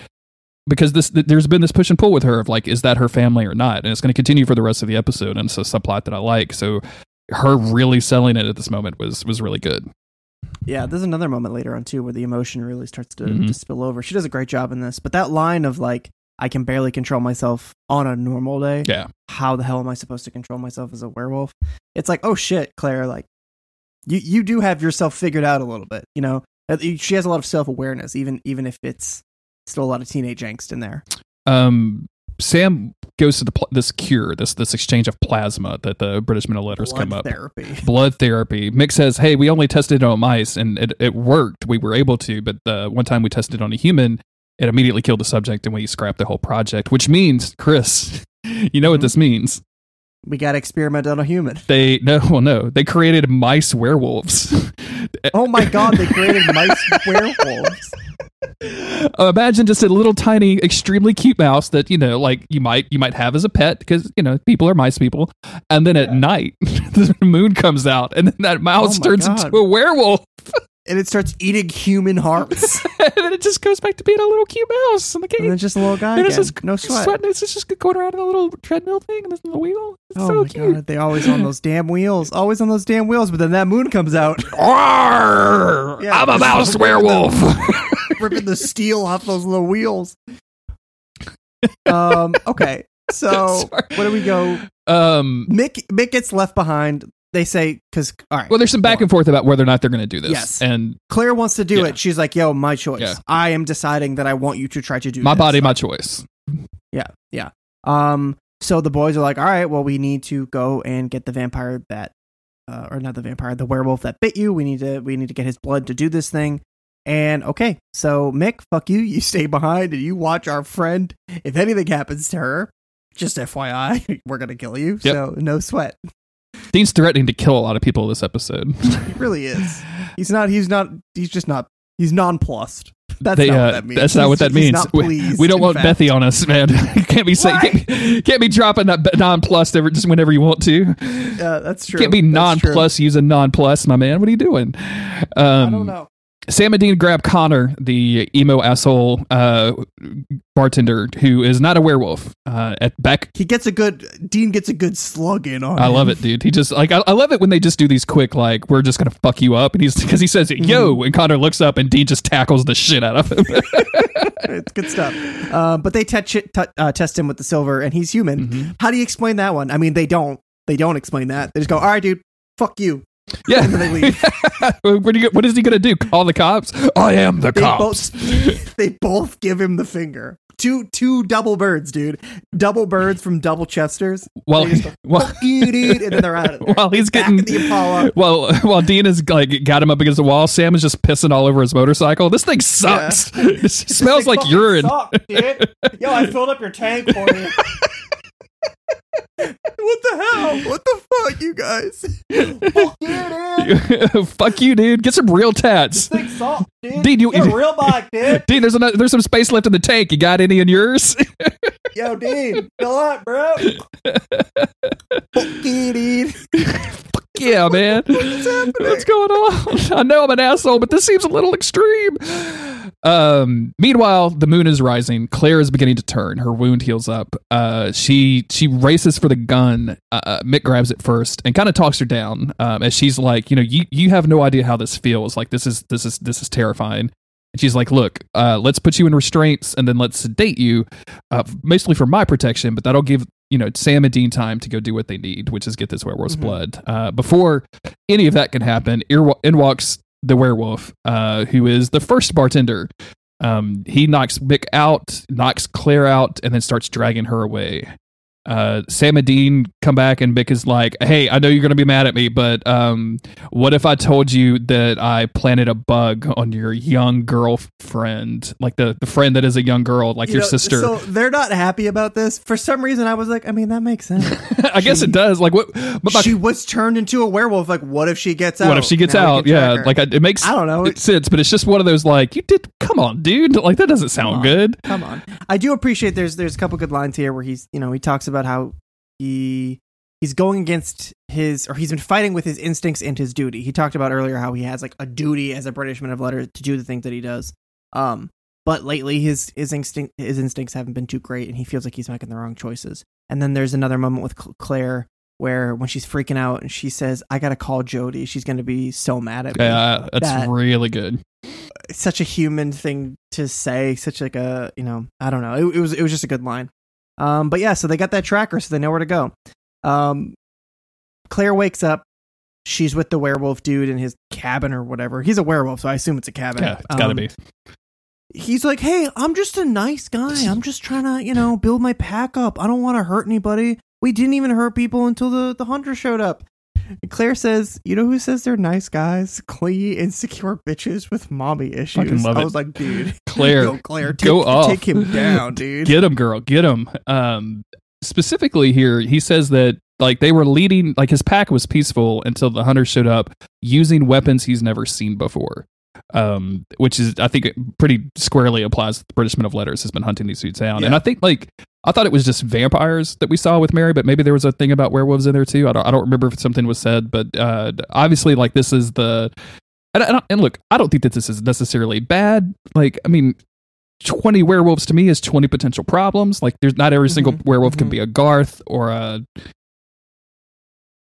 Because this, th- there's been this push and pull with her of like, is that her family or not? And it's going to continue for the rest of the episode, and it's a subplot that I like. So, her really selling it at this moment was was really good. Yeah, there's another moment later on too where the emotion really starts to, Mhm. to spill over. She does a great job in this, but that line of like, "I can barely control myself on a normal day." Yeah, How the hell am I supposed to control myself as a werewolf? It's like, oh shit, Claire, like, you you do have yourself figured out a little bit. You know, she has a lot of self awareness, even even if it's still a lot of teenage angst in there. um, Sam goes to the pl- this cure, this this exchange of plasma that the British men letters Blood come up. therapy. <laughs> Blood therapy. Mick says, "Hey, we only tested it on mice, and it, it worked. We were able to, but the one time we tested it on a human, it immediately killed the subject, and we scrapped the whole project. Which means, Chris, <laughs> you know what Mhm. this means? We got to experiment on a human. They no, <laughs> well, no, they created mice werewolves. Oh my god, they created mice werewolves. Uh, imagine just a little tiny, extremely cute mouse that you know, like you might you might have as a pet because you know people are mice people. And then at night, <laughs> the moon comes out, and then that mouse Oh turns God. into a werewolf, <laughs> And it starts eating human hearts. <laughs> and then it just goes back to being a little cute mouse. And the cage and then just a little guy and again. it's just no sweat. It's just going around in a little treadmill thing, and this little wheel. It's Oh so my cute. god, they always on those damn wheels. Always on those damn wheels, but then that moon comes out, Arr! Yeah, I'm a mouse werewolf. <laughs> ripping the steel off those little wheels. Um, okay. So <laughs> Sorry. where do we go? um. Mick Mick gets left behind. They say because all right, Well, there's some back and forth about whether or not they're going to do this. Yes. And Claire wants to do Yeah. it. She's like, "Yo, my choice. Yeah. I am deciding that I want you to try to do my this." body, my choice. Yeah, yeah. Um, so the boys are like, all right, well, we need to go and get the vampire that, uh, or not the vampire, the werewolf that bit you. We need to, we need to get his blood to do this thing. And okay, so Mick, fuck you. <laughs> You stay behind and you watch our friend. If anything happens to her, just FYI, <laughs> we're gonna kill you. Yep. So no sweat. Dean's threatening to kill a lot of people this episode. <laughs> He really is. He's not. He's not. He's just not. He's nonplussed. That's They, not uh, what that means. That's not what that means. not We, pleased, we don't want fact. Bethy on us, man. Can't be saying can't, be- can't be dropping that nonplussed plus ever just whenever you want to. Uh, that's true. Can't be That's non true. plus using non my man. What are you doing? Um, I don't know. Sam and Dean grab Connor, the emo asshole uh, bartender who is not a werewolf. Uh, at back, He gets a good. Dean gets a good slug in on. Him. I him. love it, dude. He just like I, I love it when they just do these quick like we're just gonna fuck you up, and he's because he says yo, and Connor looks up, and Dean just tackles the shit out of him. <laughs> it's good stuff. Um, but they touch it, t- uh, test him with the silver, and he's human. Mm-hmm. How do you explain that one? I mean, they don't. They don't explain that. They just go, "All right, dude, fuck you." Yeah, And they leave. what, you, what is he gonna do? Call the cops? I am the They cops. both. <laughs> they both give him the finger. Two two double birds, dude. Double birds from double chesters. While They go, <laughs> while, Fuck you, and then they're out of there. while he's Back getting the Impala. Well, <laughs> while Dean is like got him up against the wall, Sam is just pissing all over his motorcycle. This thing sucks. it smells like urine. suck, dude. Yo, I filled up your tank for you. What the hell? What the fuck, you guys? Fuck you, dude. <laughs> Fuck you, dude. Get some real tats. Thing soft, dude. Dude, you- You're a real bike, <laughs> dude. Dude, there's another, there's some space left in the tank. You got any in yours? <laughs> Yo, dude. Fill up, bro. Fuck you, dude. yeah, man. What's happening? What's going on? I know I'm an asshole, but this seems a little extreme. Um, meanwhile, the moon is rising. Claire is beginning to turn. Her wound heals up. Uh, she she races for the gun. Uh, Mick grabs it first and kind of talks her down. Um, as she's like, you know, you you have no idea how this feels. Like this is this is this is terrifying. And she's like, look, uh, let's put you in restraints and then let's sedate you, uh, mostly for my protection, but that'll give you know Sam and Dean time to go do what they need, which is get this werewolf's Mhm. blood. Uh, before any of that can happen, in walks the werewolf, uh, who is the first bartender. Um, he knocks Mick out, knocks Claire out, and then starts dragging her away. Uh, Sam and Dean come back, and Mick is like, "Hey, I know you're gonna be mad at me, but um, what if I told you that I planted a bug on your young girlfriend, like the the friend that is a young girl, like You your know, sister?" So they're not happy about this. For some reason, I was like, I mean, that makes sense. <laughs> I guess it does. Like what? But my, she was turned into a werewolf. Like, what if she gets out? what if she gets Now out? Yeah, like I, it makes I don't know. sense, but it's just one of those like you did. Come on, dude. <laughs> Like that doesn't sound on. good. Come on. I do appreciate there's there's a couple good lines here where he's you know he talks about how he he's going against his or he's been fighting with his instincts and his duty. He talked about earlier how he has like a duty as a British man of letters to do the things that he does. Um, but lately his his instinct his instincts haven't been too great, and he feels like he's making the wrong choices. And then there's another moment with Claire where when she's freaking out and she says, "I gotta call Jody. She's gonna be so mad at me." Yeah, that's That- really good. it's such a human thing to say such like a you know i don't know it, it was it was just a good line um but yeah so they got that tracker so they know where to go. Um claire wakes up. She's with the werewolf dude in his cabin or whatever. He's a werewolf so i assume it's a cabin. Yeah, it's gotta Um, be. he's like hey i'm just a nice guy. I'm just trying to you know build my pack up. I don't want to hurt anybody. We didn't even hurt people until the the hunter showed up and Claire says, "You know who says they're nice guys? Clingy, insecure bitches with mommy issues." I it. was like, "Dude, <laughs> Claire, Yo, Claire, take, go off. take him down, dude." Get him, girl. Get him. Um, specifically here, he says that like they were leading, like his pack was peaceful until the hunter showed up using weapons he's never seen before. Um, which is I think pretty squarely applies. that The British Men of Letters has been hunting these suits down, and I think like I thought it was just vampires that we saw with Mary, but maybe there was a thing about werewolves in there too. I don't, I don't remember if something was said, but uh, obviously, like this is the and, and, and look, I don't think that this is necessarily bad. Like, I mean, 20 werewolves to me is 20 potential problems. Like, there's not every single Mhm, werewolf can mhm. be a Garth or a.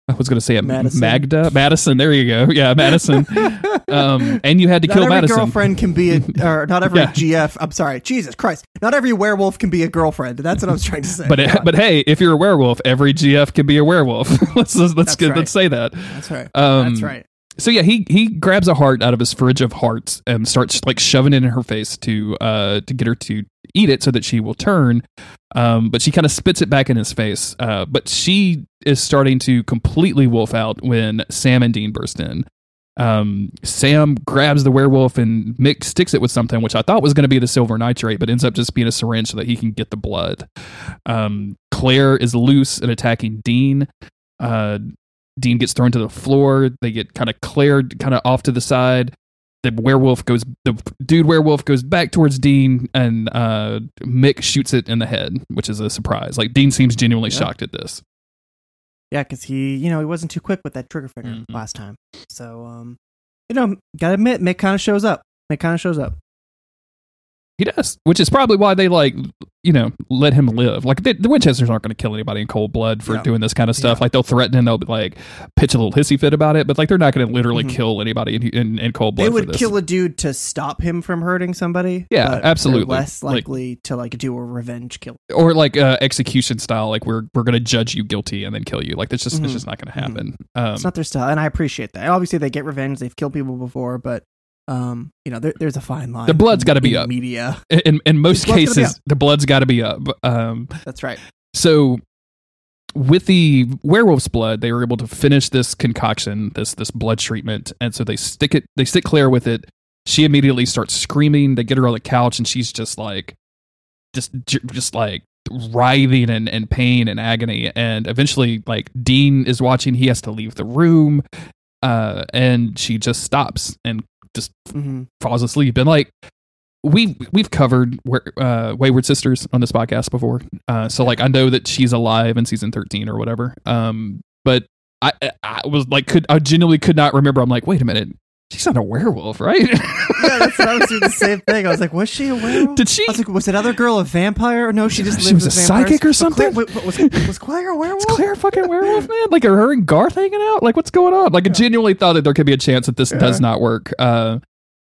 <laughs> I was going to say it, Madison. Magda. Madison. There you go. <laughs> Yeah, Madison. um, and you had to not kill every Madison. girlfriend can be a, <laughs> or not every Yeah. GF. I'm sorry, Jesus Christ. Not every werewolf can be a girlfriend. That's what I was trying to say. But it, but hey, if you're a werewolf, every GF can be a werewolf. let's let's let's, get, right. let's say that. that's right. Um, that's right. So yeah, he he grabs a heart out of his fridge of hearts and starts like shoving it in her face to uh to get her to eat it so that she will turn. Um, but she kind of spits it back in his face. Uh, but she is starting to completely wolf out when Sam and Dean burst in. Um, Sam grabs the werewolf and Mick sticks it with something, which I thought was going to be the silver nitrate, but ends up just being a syringe so that he can get the blood. Um, Claire is loose and attacking Dean. Uh, Dean gets thrown to the floor. They get kind of cleared, kind of off to the side. The werewolf goes, the dude werewolf goes back towards Dean, and uh, Mick shoots it in the head, which is a surprise. Like Dean seems genuinely Yeah. shocked at this. Yeah, because he, you know, he wasn't too quick with that trigger finger Mhm. last time. So, um, you know, gotta admit, Mick kind of shows up. Mick kind of shows up. He does, which is probably why they like, you know, let him live. Like they, the Winchesters aren't going to kill anybody in cold blood for Yeah. doing this kind of stuff. Yeah. Like they'll threaten and they'll like pitch a little hissy fit about it, but like they're not going to literally Mhm. kill anybody in, in, in cold blood. They would kill a dude to stop him from hurting somebody. Yeah, but absolutely. less Like- likely to like do a revenge kill. or like uh, execution style. Like we're we're going to judge you guilty and then kill you. Like that's just it's Mhm. just not going to Mhm. happen. Um, it's not their style, and I appreciate that. Obviously, they get revenge. They've killed people before, but um, you know, there, there's a fine line. The blood's gotta be up. Media. in in most The blood's gotta be cases, the blood's got to be up. Um, That's right. so with the werewolf's blood, they were able to finish this concoction, this this blood treatment, and so they stick it. They stick Claire with it. She immediately starts screaming. They get her on the couch, and she's just like, just just like writhing and, and pain and agony. And eventually, like Dean is watching, he has to leave the room, uh, and she just stops and just hmm falls asleep. And like we've we've covered uh, Wayward Sisters on this podcast before, uh, so like I know that she's alive in season thirteen or whatever. Um, but I I was like could I genuinely could not remember. I'm like, wait a minute, she's not a werewolf, right? Yeah, <laughs> that's what I was doing the same thing. I was like, was she a werewolf? Did she? I was like, was that other girl a vampire? No, she just She was a vampires. psychic or something? Claire, wait, was, was Claire a <laughs> werewolf? Is Claire a fucking werewolf, man? Like, are her and Garth hanging out? Like, what's going on? Like, I genuinely thought that there could be a chance that this Yeah. does not work. Uh,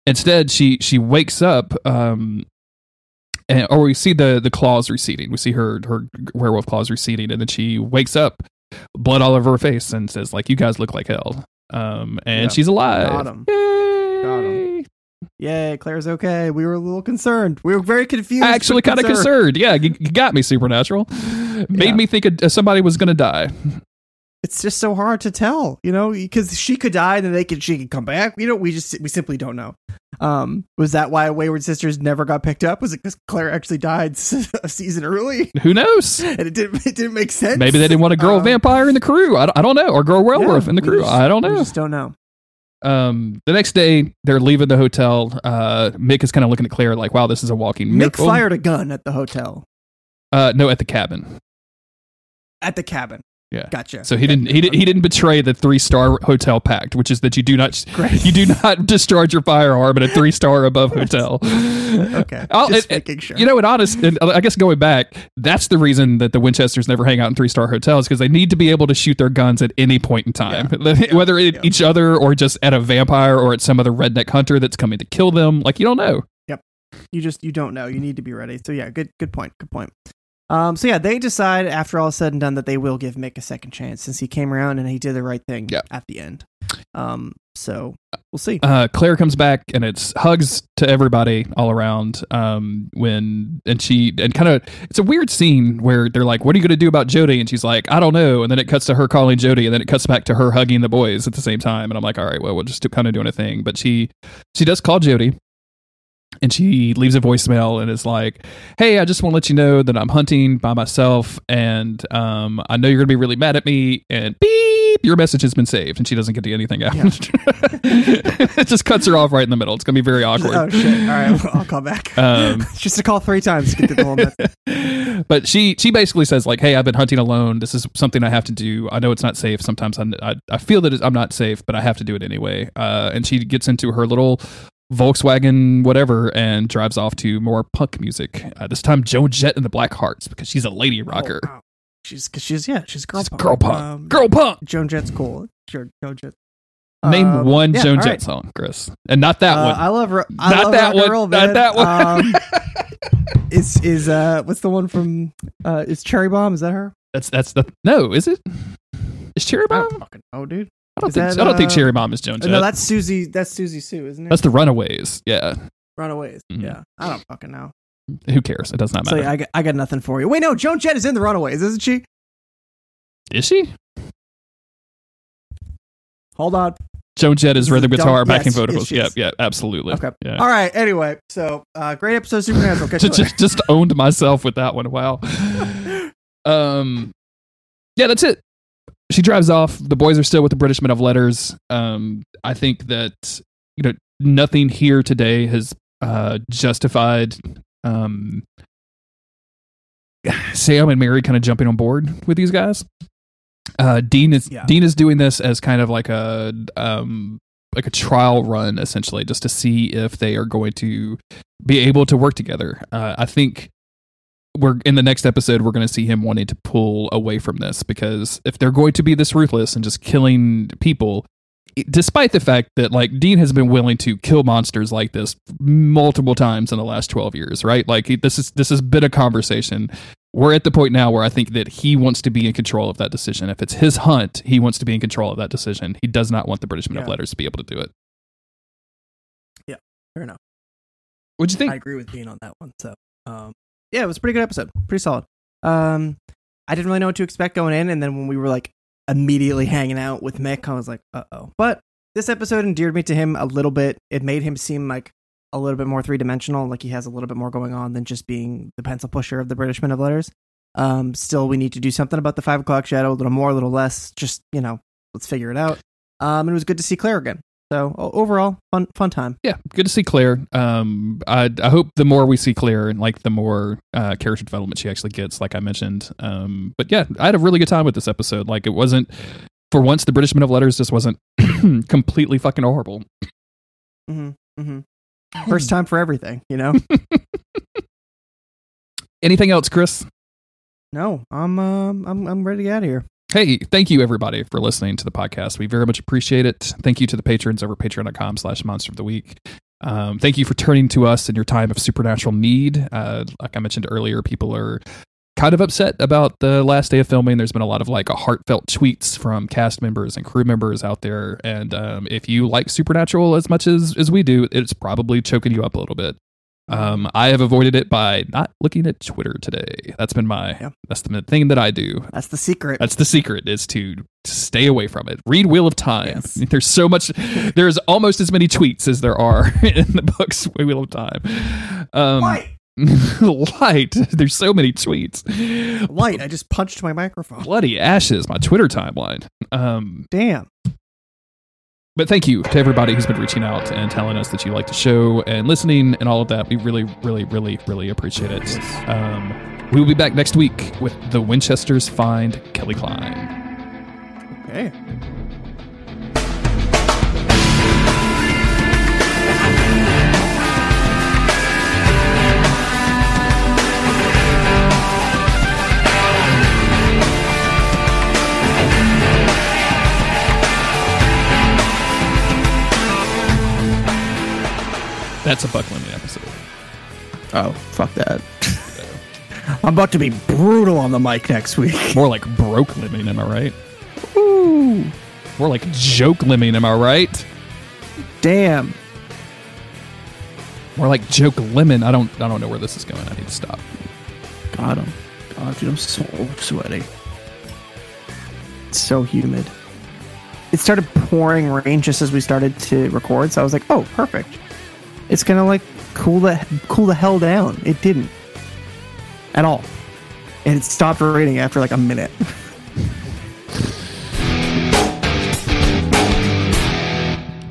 instead, she she wakes up, um, and or we see the the claws receding. We see her her werewolf claws receding, and then she wakes up, blood all over her face, and says, "Like, you guys look like hell." Um, and Yeah. she's alive. Got 'em. Yay! Got 'em. Yay, Claire's okay. We were a little concerned. We were very confused. Actually, kind of concerned. Yeah, you, got me, Supernatural. <laughs> Made Yeah. me think somebody was going to die. It's just so hard to tell, you know, because she could die and then they could she could come back. You know, we just we simply don't know. Um, was that why Wayward Sisters never got picked up? Was it because Claire actually died <laughs> a season early Who knows? and it didn't it didn't make sense? Maybe they didn't want a girl Um, vampire in the crew. I don't, I don't know. Or girl werewolf yeah, in the crew. just- I don't know. just don't know. Um, the next day, they're leaving the hotel. Uh, Mick is kind of looking at Claire like, wow, this is a walking Mick miracle. fired a gun at the hotel Uh, no, at the cabin. at the cabin. Yeah. Gotcha. So he didn't he, did, he didn't betray the three star hotel pact, which is that you do not <laughs> Great. you do not discharge your firearm at a three star above <laughs> hotel. Okay, I'll- just and- making sure. You know, in honest, and I guess going back, that's the reason that the Winchesters never hang out in three star hotels because they need to be able to shoot their guns at any point in time, <laughs> whether at yeah. each other or just at a vampire or at some other redneck hunter that's coming to kill them. Like you don't know. Yep. You just you don't know. You need to be ready. So yeah, good good point. Good point. Um, so yeah, they decide after all is said and done that they will give Mick a second chance since he came around and he did the right thing Yeah. at the end. Um, so we'll see. Uh, Claire comes back and it's hugs to everybody all around. Um, when and she and kind of it's a weird scene where they're like, "What are you going to do about Jody?" And she's like, "I don't know." And then it cuts to her calling Jody, and then it cuts back to her hugging the boys at the same time. And I'm like, "All right, well, we'll just kind of doing a thing." But she she does call Jody. And she leaves a voicemail and is like, "Hey, I just want to let you know that I'm hunting by myself, and um, I know you're gonna be really mad at me. And beep, your message has been saved." And she doesn't get to anything out. <laughs> it just cuts her off right in the middle. It's gonna be very awkward. oh shit! All right, well, I'll call back. <laughs> Um, <laughs> just to call three times to get the whole message. but she she basically says like, "Hey, I've been hunting alone. This is something I have to do. I know it's not safe. Sometimes I I, I feel that it's, I'm not safe, but I have to do it anyway." Uh, and she gets into her little Volkswagen whatever and drives off to more punk music. Uh, this time, Joan Jett and the Blackhearts because she's a lady rocker. Oh, wow. She's because she's yeah she's girl She's punk. girl punk. Um, girl punk. Joan Jett's cool. Sure, Joan Jett. Name Um, one yeah, Joan Jett right. song, Chris, and not that Uh, one. I love. Ro- I Not love that one. and roll, Not man. that one. Um, <laughs> is is uh what's the one from uh is Cherry Bomb? Is that her? that's that's the no. Is it? Is Cherry I Bomb? don't fucking know, dude. I don't think. that, I don't think uh, Cherry Bomb is Joan Uh, Jett. no, that's Siouxsie. That's Siouxsie Sioux, isn't it? That's the Runaways. Yeah. Runaways. Mhm. Yeah, I don't fucking know. Who cares? It does not So matter. yeah, I got, I got nothing for you. Wait, no, Joan Jett is in the Runaways, isn't she? is she? Hold on. Joan Jett is rhythm guitar, yes, backing vocals. Yep, yeah, absolutely. Okay. Yeah. All right. Anyway, so uh, great episode of Supernatural. Catch <laughs> just, just just owned myself with that one. Wow. <laughs> Um, yeah, that's it. She drives off. The boys are still with the British Men of Letters. Um, I think that you know nothing here today has uh, justified um, Sam and Mary kind of jumping on board with these guys. Uh, Dean is Yeah. Dean is doing this as kind of like a um, like a trial run, essentially, just to see if they are going to be able to work together. Uh, I think we're in the next episode we're going to see him wanting to pull away from this because if they're going to be this ruthless and just killing people despite the fact that like Dean has been willing to kill monsters like this multiple times in the last 12 years right? Like he- this is this has been a conversation. We're at the point now where I think that he wants to be in control of that decision. If it's his hunt he wants to be in control of that decision. He does not want the British Men of Letters to be able to do it. Yeah, Fair enough. what'd you think? I agree with Dean on that one. So, um, yeah, it was a pretty good episode. Pretty solid. Um, I didn't really know what to expect going in, and then when we were like immediately hanging out with Mick, I was like, uh oh. But this episode endeared me to him a little bit. It made him seem like a little bit more three dimensional, like he has a little bit more going on than just being the pencil pusher of the British Men of Letters. Um, still, we need to do something about the five o'clock shadow, a little more, a little less. Just you know, let's figure it out. Um, it was good to see Claire again. So overall, fun fun time. Yeah, good to see Claire. Um, I, I hope the more we see Claire and like the more uh, character development she actually gets, like I mentioned. Um, but yeah, I had a really good time with this episode. Like it wasn't, for once, the British Men of Letters just wasn't <clears throat> completely fucking horrible. hmm hmm First time for everything, you know. <laughs> <laughs> Anything else, Chris? no, I'm um, I'm I'm ready to get out of here. Hey, thank you everybody for listening to the podcast. We very much appreciate it. Thank you to the patrons over patreon.com slash monster of the week. Um, thank you for turning to us in your time of supernatural need. Uh, like I mentioned earlier, people are kind of upset about the last day of filming. There's been a lot of like heartfelt tweets from cast members and crew members out there. And um, if you like supernatural as much as, as we do, it's probably choking you up a little bit. Um, I have avoided it by not looking at Twitter today. That's been my Yeah. that's the thing that I do. That's the secret. That's the secret is to stay away from it. Read Wheel of Time. Yes. <laughs> There's so much. There's almost as many tweets as there are <laughs> in the books Wheel of Time. Um, Light, <laughs> light. There's so many tweets. light. I just punched my microphone. Bloody ashes. My Twitter timeline. Um, Damn. But thank you to everybody who's been reaching out and telling us that you like the show and listening and all of that. We really, really, really, really appreciate it. Um, we will be back next week with the Winchesters find Kelly Kline. Okay. That's a Buckleming episode. Oh, fuck that. <laughs> I'm about to be brutal on the mic next week. More like broke lemon, am I right? Ooh, More like joke lemon, am I right? damn. More like joke lemon. I don't I don't know where this is going. I need to stop. Got him. God, dude, I'm so sweaty. It's so humid. It started pouring rain just as we started to record, so I was like, "Oh, perfect. It's gonna like cool the cool the hell down." It didn't at all, and it stopped raining after like a minute. <laughs>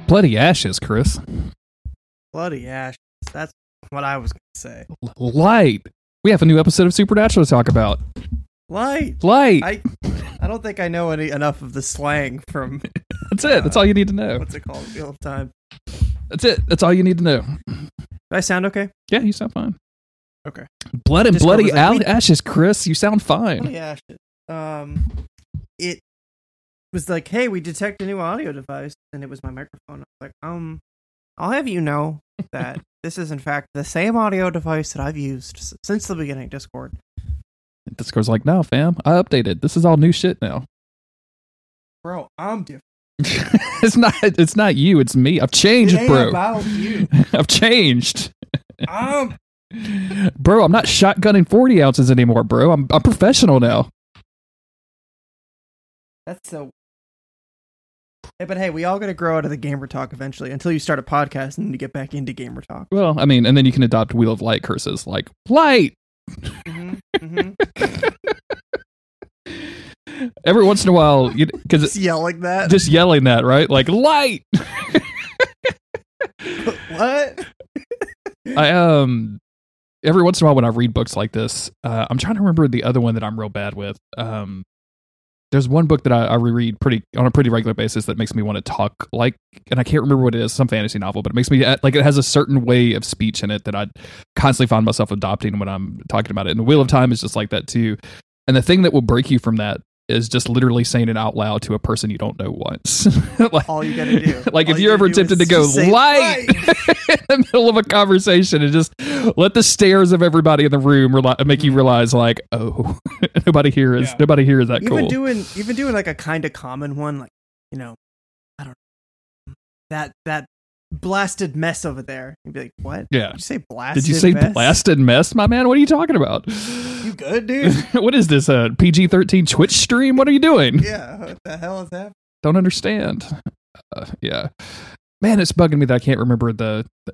Bloody ashes, Chris. Bloody ashes. That's what I was gonna say. L- Light. We have a new episode of Supernatural to talk about. Light. Light. I I don't think I know any enough of the slang from <laughs> That's it. That's all you need to know. what's it called, of Time. That's it. That's all you need to know. Do I sound okay? Yeah, you sound fine. Okay. Blood and bloody like, ashes, Chris. You sound fine. Bloody ashes. Um, it was like, hey, we detect a new audio device, and it was my microphone. I was like, um, I'll have you know that <laughs> this is in fact the same audio device that I've used since the beginning. Discord, Discord's like, no, fam. I updated. This is all new shit now. bro. I'm different. <laughs> it's not. It's not you. It's me. I've changed, bro. about you. <laughs> I've changed. I'm <laughs> bro, I'm not shotgunning 40 ounces anymore, bro. I'm, I'm professional now. that's so. Hey, but hey, we all got to grow out of the gamer talk eventually. Until you start a podcast and you get back into gamer talk. Well, I mean, and then you can adopt Wheel of Light curses like light. Hmm hmm <laughs> Every once in a while, because Just yelling that. just yelling that, right? Like light. <laughs> what? <laughs> I um every once in a while when I read books like this, uh, I'm trying to remember the other one that I'm real bad with. Um, there's one book that I, I reread pretty on a pretty regular basis that makes me want to talk like, and I can't remember what it is. Some fantasy novel, but it makes me uh, like it has a certain way of speech in it that I constantly find myself adopting when I'm talking about it. And the Wheel of Time is just like that too. And the thing that will break you from that is just literally saying it out loud to a person you don't know once. <laughs> like, All you gotta do. like All if you you're ever tempted to go light <laughs> in the middle of a conversation and just let the stares of everybody in the room make you realize like oh <laughs> nobody here is Yeah. nobody here is that even cool doing even doing like a kind of common one like you know i don't know that that blasted mess over there you'd be like what Yeah. did you say blasted did you say mess? blasted mess my man what are you talking about you good dude <laughs> what is this a pg-13 twitch stream what are you doing yeah what the hell is that don't understand uh, yeah man it's bugging me that i can't remember the, the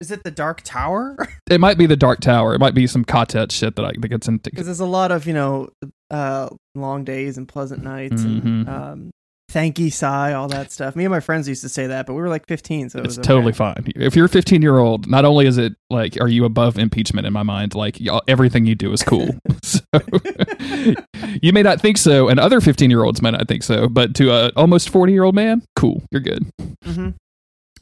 Is it the Dark Tower? <laughs> It might be the Dark Tower. It might be some ka-tet shit that I that gets into. Because there's a lot of you know, uh, long days and pleasant nights and Mhm. um, thankee sai, all that stuff. Me and my friends used to say that, but we were like 15, so it It's was totally fine. If you're a 15 year old, not only is it like, are you above impeachment in my mind? Like, y'all- everything you do is cool. <laughs> <laughs> so <laughs> you may not think so, and other 15 year olds might not think so, but to a almost 40 year old man, cool, you're good. Mhm.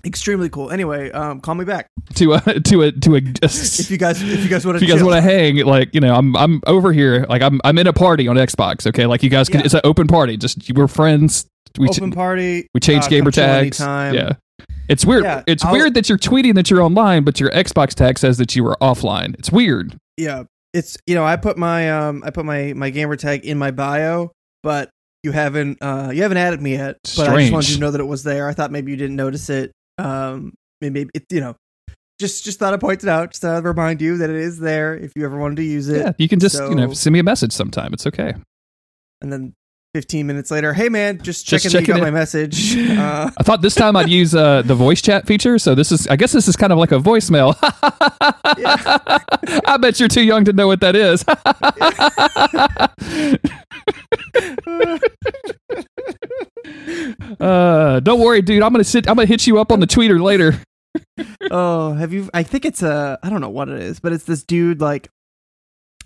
Extremely cool. Anyway, um, call me back To a to a to a. if you guys if you guys want if to. you guys want to hang, like you know, I'm I'm over here, like I'm I'm in a party on Xbox. Okay, like you guys can. Yeah. It's an open party. Just we're friends. We ch- open party, we change uh, gamer tags. anytime. Yeah. It's weird. Yeah, it's I'll- weird that you're tweeting that you're online, but your Xbox tag says that you were offline. It's weird. yeah it's you know i put my um i put my my gamer tag in my bio but you haven't uh you haven't added me yet but i just wanted you to know that it was there i thought maybe you didn't notice it um maybe it you know just just thought i pointed out just thought i'd remind you that it is there if you ever wanted to use it Yeah, you can just you know send me a message sometime. It's okay. and then 15 minutes later hey man just Just checking that you got in. my message <laughs> uh I thought this time I'd use uh, the voice chat feature. So this is, I guess, this is kind of like a voicemail. <laughs> I bet you're too young to know what that is. <laughs> uh, don't worry, dude. I'm gonna sit. I'm gonna hit you up on the tweeter later. oh, have you? I think it's a. I don't know what it is, but it's this dude like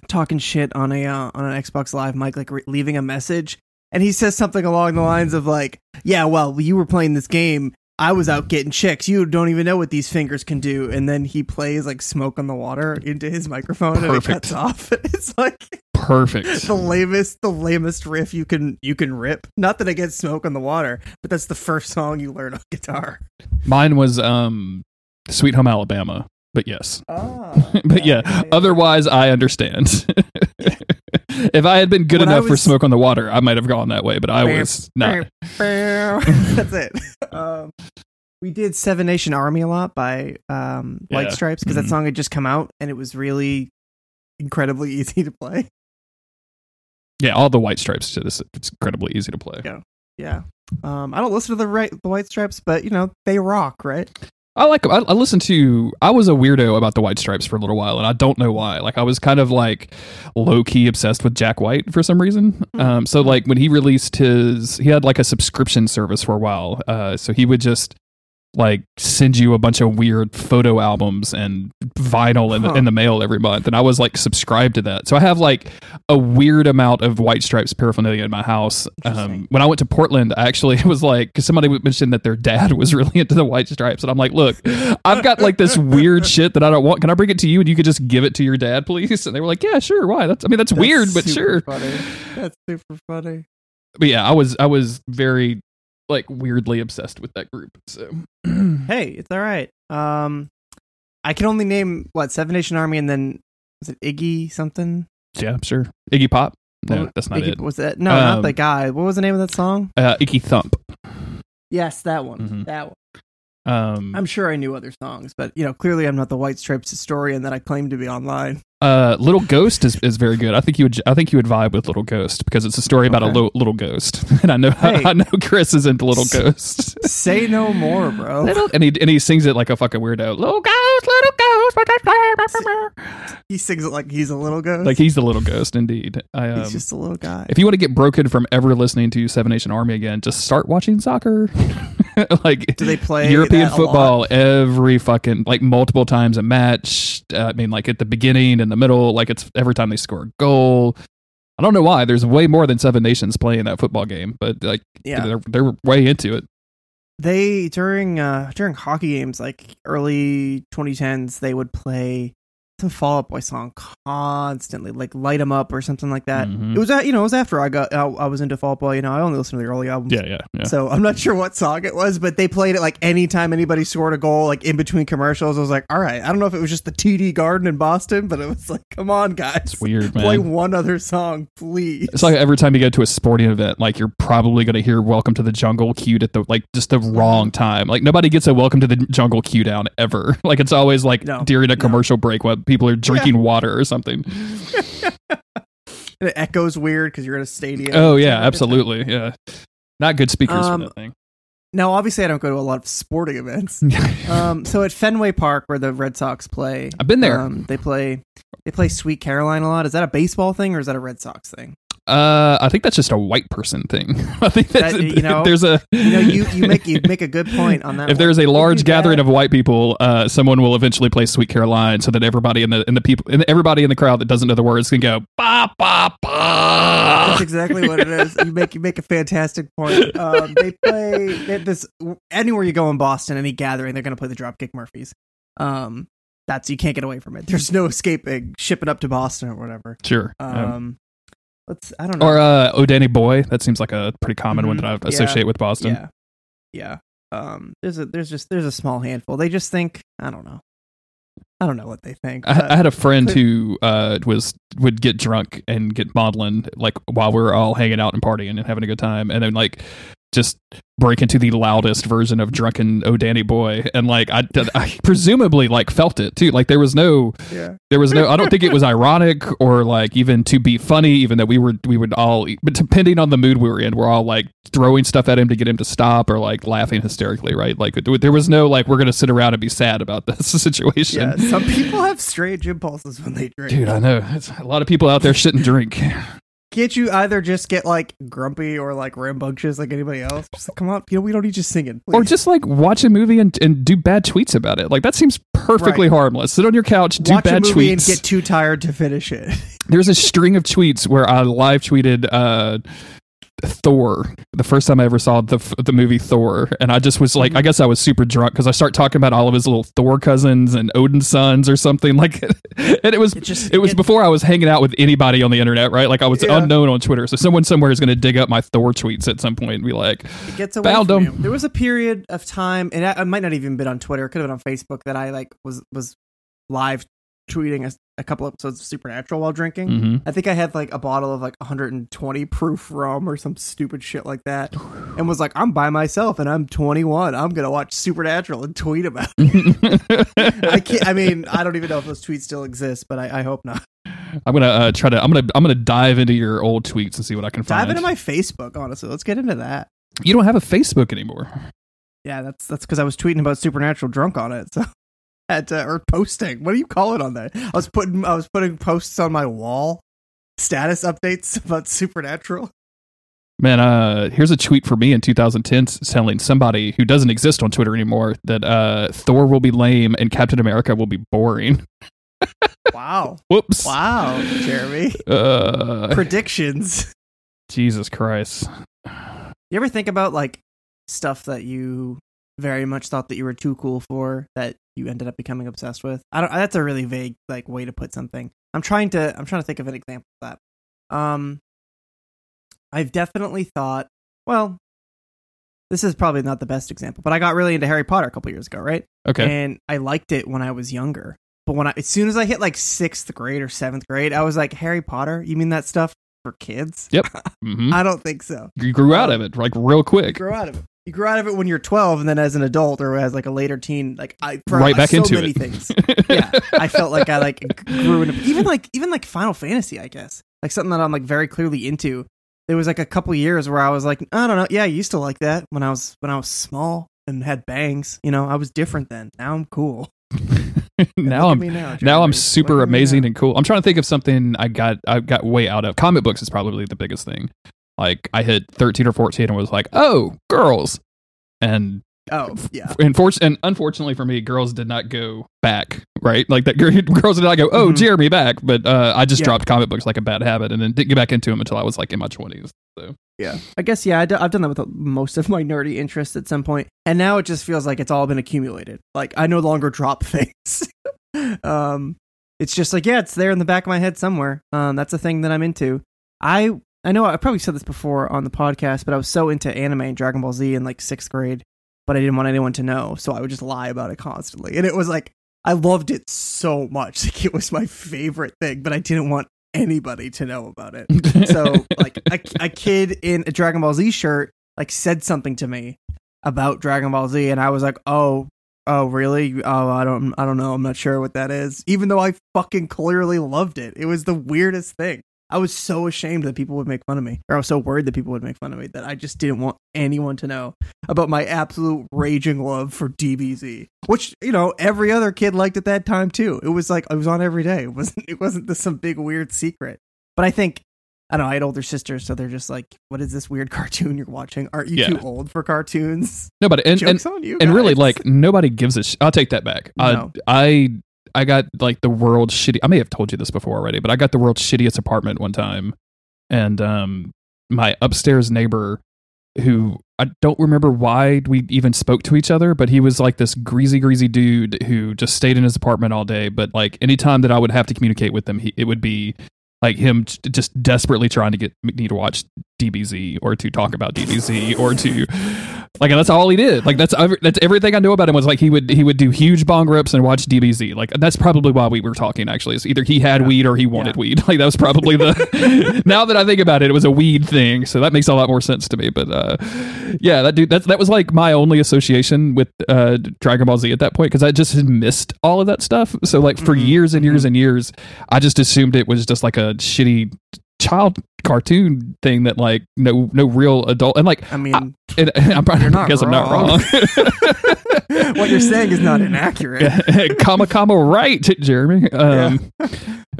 talking shit on a uh, on an Xbox Live mic, like re- leaving a message, and he says something along the lines of like, "Yeah, well, you were playing this game. I was out getting chicks. You don't even know what these fingers can do." And then he plays like "Smoke on the Water" into his microphone, and it cuts off. <laughs> It's like Perfect. <laughs> the lamest, the lamest riff you can you can rip. Not that I get "Smoke on the Water," but that's the first song you learn on guitar. Mine was um, Sweet Home Alabama. But yes. Oh, <laughs> but yeah, otherwise I understand. <laughs> if I had been good When enough for smoke on the water, I might have gone that way, but I was not. <laughs> <laughs> That's it. Um, we did Seven Nation Army a lot by um, White Yeah. Stripes because Mhm. that song had just come out and it was really incredibly easy to play. Yeah, all the white stripes to this. It's incredibly easy to play. Yeah. Yeah. Um, I don't listen to the right the White Stripes, but you know they rock, right? I like. I, I listened to. I was a weirdo about the White Stripes for a little while, and I don't know why. Like I was kind of like low key obsessed with Jack White for some reason. Mm. Um, so like when he released his, he had like a subscription service for a while. Uh, so he would just like send you a bunch of weird photo albums and vinyl in, the, in the mail every month, and I was like subscribed to that. So I have like a weird amount of White Stripes paraphernalia in my house. Um, when I went to Portland, I actually <laughs> it was like because somebody mentioned that their dad was really into the White Stripes, and I'm like, look, I've got like this <laughs> weird shit that I don't want. Can I bring it to you and you could just give it to your dad, please? And they were like, yeah, sure. Why? That's I mean that's, That's weird, but sure. Funny. That's super funny. But yeah, I was I was very like weirdly obsessed with that group. So <clears throat> Hey, it's all right. Um, I can only name what Seven Nation Army and then was it Iggy something? yeah, sure. Iggy Pop. No, What- that's not Iggy, it. Was that no? not Um, the guy. What was the name of that song? Uh, Icky Thump. Yes, that one. Mhm. That one. Um, I'm sure I knew other songs, but you know, clearly I'm not the White Stripes historian that I claim to be online. uh, Little Ghost is, is very good. I think you would I think you would vibe with Little Ghost because it's a story about a lo- little ghost, <laughs> and I know <laughs> Hey. I know Chris is into Little Ghost. <laughs> Say no more, bro. Little, and he and he sings it like a fucking weirdo. Little ghost, little ghost. He sings it like he's a little ghost. Like he's the little ghost, indeed. I, um, he's just a little guy. if you want to get broken from ever listening to Seven Nation Army again, just start watching soccer. <laughs> like Do they play European football every fucking like multiple times a match. Uh, I mean, like at the beginning and the middle, like it's every time they score a goal. I don't know why. There's way more than seven nations playing that football game, but like Yeah, they're they're way into it. they during uh during hockey games like early 2010s they would play Fall Out Boy song constantly, like "Light 'Em Up" or something like that. Mhm. It was at you know it was after I got I, I was into Fall Out Boy. You know I only listened to the early albums. Yeah, yeah, yeah. So I'm not sure what song it was, but they played it like anytime anybody scored a goal, like in between commercials. I was like, all right. I don't know if it was just the TD Garden in Boston, but it was like, come on, guys, It's weird, <laughs> play one other song, please. It's like every time you go to a sporting event, like you're probably going to hear "Welcome to the Jungle" cued at the like just the wrong time. Like nobody gets a "Welcome to the Jungle" cue down ever. <laughs> Like it's always like No, during a no. commercial break when people are drinking water or something. it echoes weird because you're in a stadium. Oh yeah, absolutely, yeah. Not good speakers Um, for that thing. now, obviously, I don't go to a lot of sporting events. <laughs> um, so at Fenway Park, where the Red Sox play, I've been there. Um, they play they play Sweet Caroline a lot. Is that a baseball thing or is that a Red Sox thing? Uh, I think that's just a white person thing. <laughs> I think that's That, you <laughs> know, there's a You know, you, you make you <laughs> make a good point on that. if one. there's a large gathering of white people, uh, someone will eventually play "Sweet Caroline" so that everybody in the in the people in everybody in the crowd that doesn't know the words can go ba ba ba. That's exactly what it is. You make you make a fantastic point. Um, they play they, this anywhere you go in Boston, any gathering, they're going to play the Dropkick Murphys. Um, that's you can't get away from it. There's no escaping shipping up to Boston or whatever. Sure. Um, let's I don't know. or uh, "Oh Danny Boy." That seems like a pretty common one Mhm. that I Yeah. associate with Boston. yeah, yeah. Um, there's a there's just there's a small handful. They just think I don't know. I don't know what they think. I, I had a friend could- who uh, was would get drunk and get maudlin like while we were all hanging out and partying and having a good time, and then like just break into the loudest version of drunken "Oh Danny Boy," and like I, I <laughs> presumably like felt it too. Like there was no yeah. there was no i don't think it was ironic or like even to be funny even though we were we would all but depending on the mood we were in we're all like throwing stuff at him to get him to stop or like laughing hysterically right like there was no like we're gonna sit around and be sad about <laughs> this situation Yeah, some people have strange impulses when they drink. dude i know it's, a lot of people out there shouldn't drink <laughs> Can't you either just get like grumpy or like rambunctious like anybody else? Just like, come on, you know, we don't need you singing. Please. or just like watch a movie and, and do bad tweets about it like that seems perfectly Right. harmless sit on your couch do watch a bad movie and tweets get too tired to finish it. <laughs> There's a string of tweets where I live tweeted uh, Thor the first time I ever saw the the movie Thor, and I just was like, I mm-hmm. guess I was super drunk because I start talking about all of his little Thor cousins and Odin's sons or something <laughs> like, and it was It just- it was it- before I was hanging out with anybody on the internet, right? Like I was Yeah. unknown on Twitter, so someone somewhere is going to dig up my Thor tweets at some point and be like, It gets away Found from you. There was a period of time, and I, I might not even been on Twitter. It could have been on Facebook that I like was was live tweeting a, couple episodes of Supernatural while drinking. hmm I think I had like a bottle of like 120 proof rum or some stupid shit like that, <sighs> and was like, "I'm by myself and I'm 21. I'm gonna watch Supernatural and tweet about." it. <laughs> I can't. I mean, I don't even know if those tweets still exist, but I, I hope not. I'm gonna uh, try to. I'm gonna. I'm gonna dive into your old tweets and see what I can find. Dive into my Facebook, honestly. Let's get into that. you don't have a Facebook anymore. Yeah, that's that's because I was tweeting about Supernatural drunk on it. So. At, uh, or posting. What do you call it on that? I was putting I was putting posts on my wall, status updates <laughs> about Supernatural. Man, uh, here's a tweet for me in 2010 telling somebody who doesn't exist on Twitter anymore that uh, Thor will be lame and Captain America will be boring. <laughs> Wow, Whoops. wow, Jeremy. Uh, Predictions. Jesus Christ. You ever think about like stuff that you very much thought that you were too cool for that you ended up becoming obsessed with? I don't. That's a really vague like way to put something. I'm trying to. I'm trying to think of an example of that. Um, I've definitely thought. Well, this is probably not the best example, but I got really into Harry Potter a couple years ago, right? Okay. And I liked it when I was younger. But when I, as soon as I hit like sixth grade or seventh grade, I was like, Harry Potter? You mean that stuff for kids? <laughs> hmm I don't think so. You grew out of it like real You quick. grow out of it. You grow out of it when you're 12, and then as an adult or as like a later teen, like I Right back so into many it. things. <laughs> yeah, I felt like I like grew into even like even like Final Fantasy, I guess, like something that I'm like very clearly into. There was like a couple years where I was like, I don't know, yeah, I used to like that when I was when I was small and had bangs. You know, I was different then. Now I'm cool. <laughs> now I'm now, now I'm super amazing and cool. I'm trying to think of something I got I got way out of. Comic books is probably the biggest thing. Like I hit 13 or 14 and was like, "Oh, girls." And Oh yeah, Unfor- and unfortunately for me, girls did not go back, right? Like that, <laughs> girls did not go, oh, Mhm. Jeremy back. But uh, I just Yeah. dropped comic books like a bad habit, and then didn't get back into them until I was like in my twenties. So yeah. I guess yeah, I d- I've done that with most of my nerdy interests at some point, and now it just feels like it's all been accumulated. Like I no longer drop <laughs> things. um, it's just like yeah, it's there in the back of my head somewhere. Um, that's a thing that I'm into. I I know I probably said this before on the podcast, but I was so into anime and Dragon Ball Z in like sixth grade, but I didn't want anyone to know, so I would just lie about it constantly, and it was like I loved it so much, <laughs> like it was my favorite thing, but I didn't want anybody to know about it. So <laughs> like a, a kid in a Dragon Ball Z shirt like said something to me about Dragon Ball Z, and I was like, oh. Oh really? Oh, I don't. I don't know. I'm not sure what that is. Even though I fucking clearly loved it, it was the weirdest thing. I was so ashamed that people would make fun of me, or I was so worried that people would make fun of me that I just didn't want anyone to know about my absolute raging love for DBZ, which you know every other kid liked at that time too. It was like it was on every day. It wasn't <laughs> it wasn't this some big weird secret. But I think I don't know. I had older sisters, so they're just like, "What is this weird <laughs> cartoon you're watching? Aren't you Yeah. too old for cartoons?" Nobody but and, <laughs> and Jokes on you. and really like nobody gives a sh- i'll take that back No. Uh, I, I i got like the world's shitty i may have told you this before already but i got the world's shittiest apartment one time. And um my upstairs neighbor who i don't remember why we even spoke to each other but he was like this greasy greasy dude who just stayed in his apartment all day. But like anytime that i would have to communicate with him he, it would be like him j- just desperately trying to get me to watch DBZ or to talk about DBZ or to like that's all he did. Like that's ev- that's everything I know about him was like he would he would do huge bong rips and watch DBZ. Like that's probably why we were talking. Actually, is either he had weed or he wanted Yeah. weed. <laughs> Like that was probably the. <laughs> now that I think about it, it was a weed thing, so that makes a lot more sense to me. But uh, yeah, that dude that that was like my only association with uh, Dragon Ball Z at that point because I just had missed all of that stuff. So like for Mhm, years and years mhm. and years, I just assumed it was just like a shitty child cartoon thing that like no no real adult and like I mean, and, I'm probably I guess I'm not wrong. <laughs> what you're saying is not <laughs> inaccurate. <laughs> comma comma right, Jeremy. Um,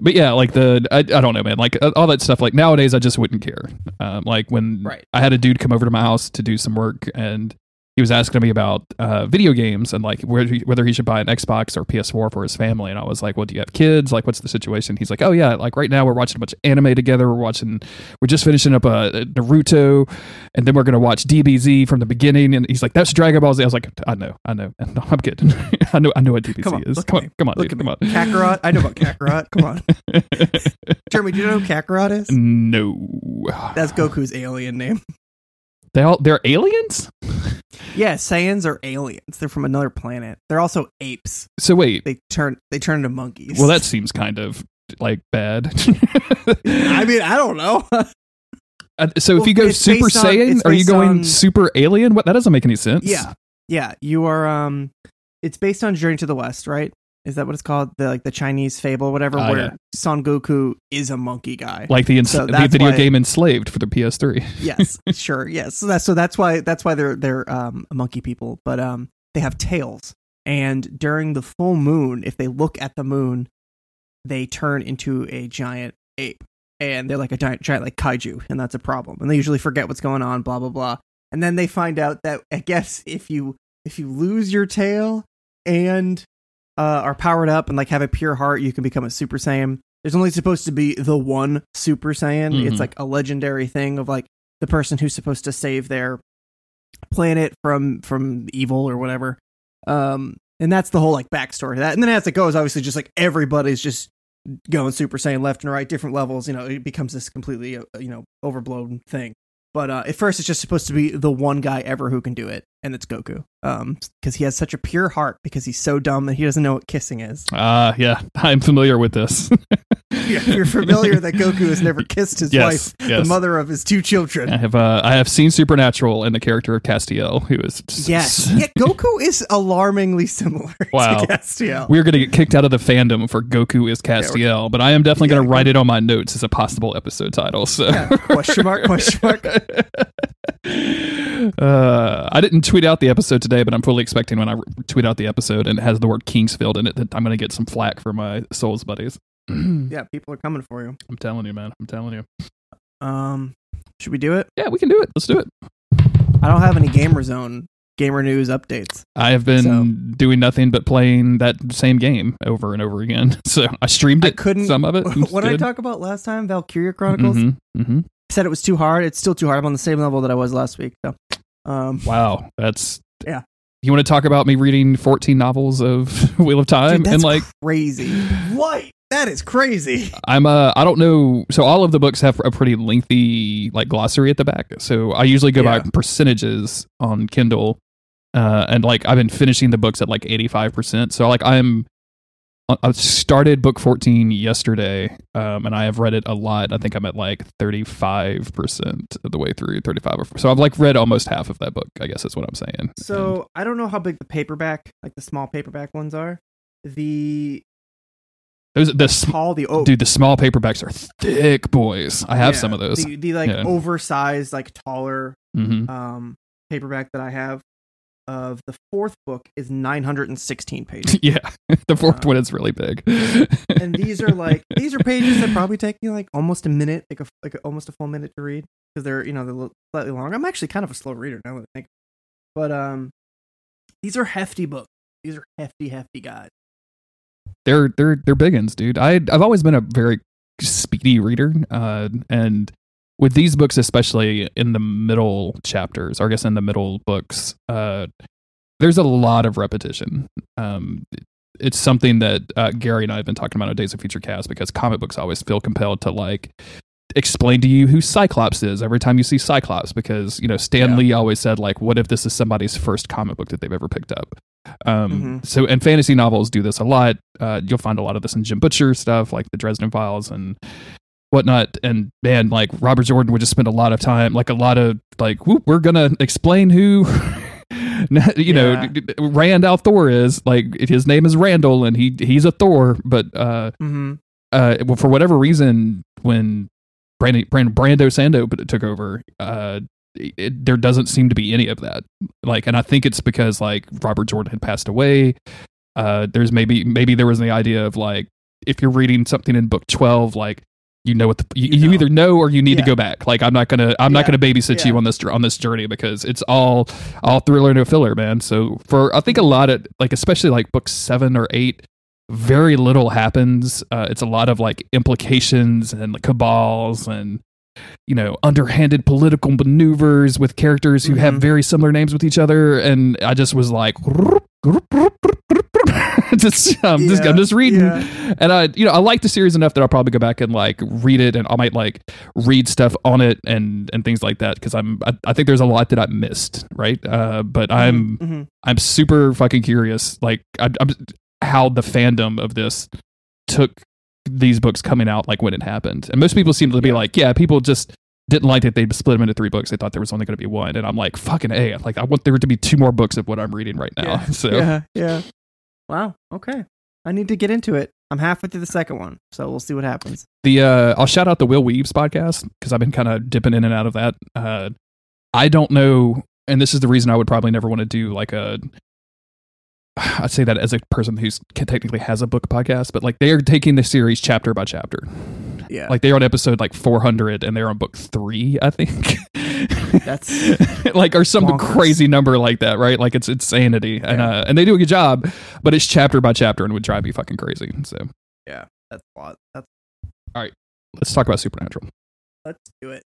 but yeah, like the I, I don't know, man. Like all that stuff. Like nowadays, I just wouldn't care. Um, like when Right. I had a dude come over to my house to do some work, and he was asking me about uh, video games and like whether he, whether he should buy an Xbox or PS4 for his family. And I was like, "Well, do you have kids? Like, what's the situation?" He's like, "Oh yeah, like right now we're watching a bunch of anime together. We're watching, we're just finishing up a, Naruto, and then we're gonna watch DBZ from the beginning." And he's like, "That's Dragon Ball Z." I was like, "I know, I know, <laughs> no, I'm good. <laughs> I know, I know what DBZ Come on, is. Come on, me. come on, dude, come on." Kakarot. I know about Kakarot. Come on, <laughs> Jeremy. Do you know who Kakarot is? no, That's Goku's alien name. they all they're aliens. <laughs> Yeah, Saiyans are aliens. They're from another planet. They're also apes. So wait, They turn they turn into monkeys. well that seems kind of like bad. <laughs> I mean, I don't know. <laughs> Uh, so if you go Super based on- Saiyan, are you going on- Super Alien? What that doesn't make any sense. yeah, yeah. You are. Um, it's based on Journey to the West, right? Is that what it's called? The like the Chinese fable, whatever, Ah, where yeah. Son Goku is a monkey guy. like the, ins- So the video why- game Enslaved for the PS3. <laughs> yes, sure, yes. So that's so that's why that's why they're they're um monkey people, but um they have tails, and during the full moon, if they look at the moon, they turn into a giant ape, and they're like a giant giant like kaiju, and that's a problem. And they usually forget what's going on, blah blah blah. And then they find out that I guess if you if you lose your tail and uh, are powered up and like have a pure heart, you can become a Super Saiyan. There's only supposed to be the one Super Saiyan. Mhm. It's like a legendary thing of like the person who's supposed to save their planet from from evil or whatever. Um, and that's the whole like backstory to that. And then as it goes, obviously, just like everybody's just going Super Saiyan left and right, different levels. You know, it becomes this completely uh, you know overblown thing. But uh, at first, it's just supposed to be the one guy ever who can do it, and it's Goku. Um, because he has such a pure heart, because he's so dumb that he doesn't know what kissing is. Ah, yeah, <laughs> I'm familiar with this. <laughs> You're familiar that Goku has never kissed his Yes, wife, yes. the mother of his two children. I have uh, I have seen Supernatural and the character of Castiel, who is just- Yes. <laughs> yeah, Goku is alarmingly similar Wow. to Castiel. We're gonna get kicked out of the fandom for Goku is Castiel, but I am definitely Yeah, gonna write it on my notes as a possible episode title. So question mark, question mark. <laughs> uh, I didn't tweet out the episode today, but I'm fully expecting when I tweet out the episode and it has the word King's Field in it that I'm gonna get some flack for my Souls buddies. <clears throat> Yeah, people are coming for you. I'm telling you, man. I'm telling you. Um, should we do it? Yeah, we can do it. Let's do it. I don't have any Gamer Zone gamer news updates. I have been So- doing nothing but playing that same game over and over again. <laughs> So I streamed it. I couldn't. some of it. <laughs> What did I talk about last time? Valkyria Chronicles. hmm hmm I said it was too hard. It's still too hard. I'm on the same level that I was last week. So, um, Wow, that's Yeah. You want to talk about me reading 14 novels of <laughs> Wheel of Time dude, that's and like crazy. What? That is crazy. I'm uh I don't know so all of the books have a pretty lengthy like glossary at the back. So I usually go Yeah. by percentages on Kindle. Uh and like I've been finishing the books at like 85%. So like I'm I- started book 14 yesterday um and I have read it a lot. I think I'm at like 35% of the way through 35 or so I've like read almost half of that book, I guess is what I'm saying. And- So I don't know how big the paperback, like the small paperback ones, are. The Those the small the oh dude, the small paperbacks are thick boys. I have yeah, some of those. The, the like Yeah. oversized, like taller hmm um paperback that I have of the fourth book is 916 <laughs> pages. Yeah, <laughs> the fourth Uh, one is really big. <laughs> and these are like these are pages that probably take you like almost a minute, like a like almost a full minute to read because they're you know they're slightly long. I'm actually kind of a slow reader now that I think, but um, these are hefty books. These are hefty, hefty guys. they're they're they're big uns, dude. I I've always been a very speedy reader, uh, and with these books, especially in the middle chapters, or I guess in the middle books, uh, there's a lot of repetition. Um, it's something that uh, Gary and I have been talking about on Days of Future Cast because comic books always feel compelled to like explain to you who Cyclops is every time you see Cyclops because you know Stan Yeah. Lee always said like what if this is somebody's first comic book that they've ever picked up um Mhm. so and fantasy novels do this a lot uh you'll find a lot of this in Jim Butcher stuff like the Dresden Files and whatnot and man like Robert Jordan would just spend a lot of time like a lot of like whoop, we're gonna explain who <laughs> you know Yeah. d- d- Rand Al Thor is like his name is Randall and he he's a Thor but uh Mm-hmm. uh, well, for whatever reason, when Brand, Brand, Brando Sando took over, uh, it, there doesn't seem to be any of that. Like, and I think it's because like Robert Jordan had passed away. Uh, there's maybe maybe there was the idea of like if you're reading something in book twelve, like you know what the you, You you either know or you need to go back. Like I'm not gonna I'm not gonna babysit you on this on this journey because it's all all thriller no filler, man. So for I think a lot of like especially like book seven or eight, very little happens. Uh, it's a lot of like implications and like, cabals and you know underhanded political maneuvers with characters who have Mhm. very similar names with each other. And I just was like, <laughs> <laughs> just, <laughs> um, just I'm just reading. yeah. And I, you know, I like the series enough that I'll probably go back and like read it, and I might like read stuff on it and and things like that because I'm I, I think there's a lot that I missed, right? Uh, but I'm Mhm. I'm super fucking curious, like I, I'm how the fandom of this took these books coming out, like when it happened. And most people seem to be Yeah. like, yeah, people just didn't like that they split them into three books. They thought there was only going to be one, and I'm like, fucking a, like I want there to be two more books of what I'm reading right now. Yeah. <laughs> So Yeah, yeah. Wow. Okay. I need to get into it. I'm halfway through the second one, so we'll see what happens. the uh I'll shout out the Will Weaves podcast because I've been kind of dipping in and out of that. Uh I don't know and this is the reason I would probably never want to do like a <sighs> I'd say that as a person who's technically has a book podcast, but like they are taking the series chapter by chapter. Yeah. Like they're on episode like 400 and they're on book 3, I think. <laughs> <laughs> That's <laughs> like or some bonkers. crazy number like that, right? Like it's insanity. And Yeah. uh and they do a good job, but it's chapter by chapter and would drive you fucking crazy. So, yeah. That's a lot. That's all right. let's talk about Supernatural. let's do it.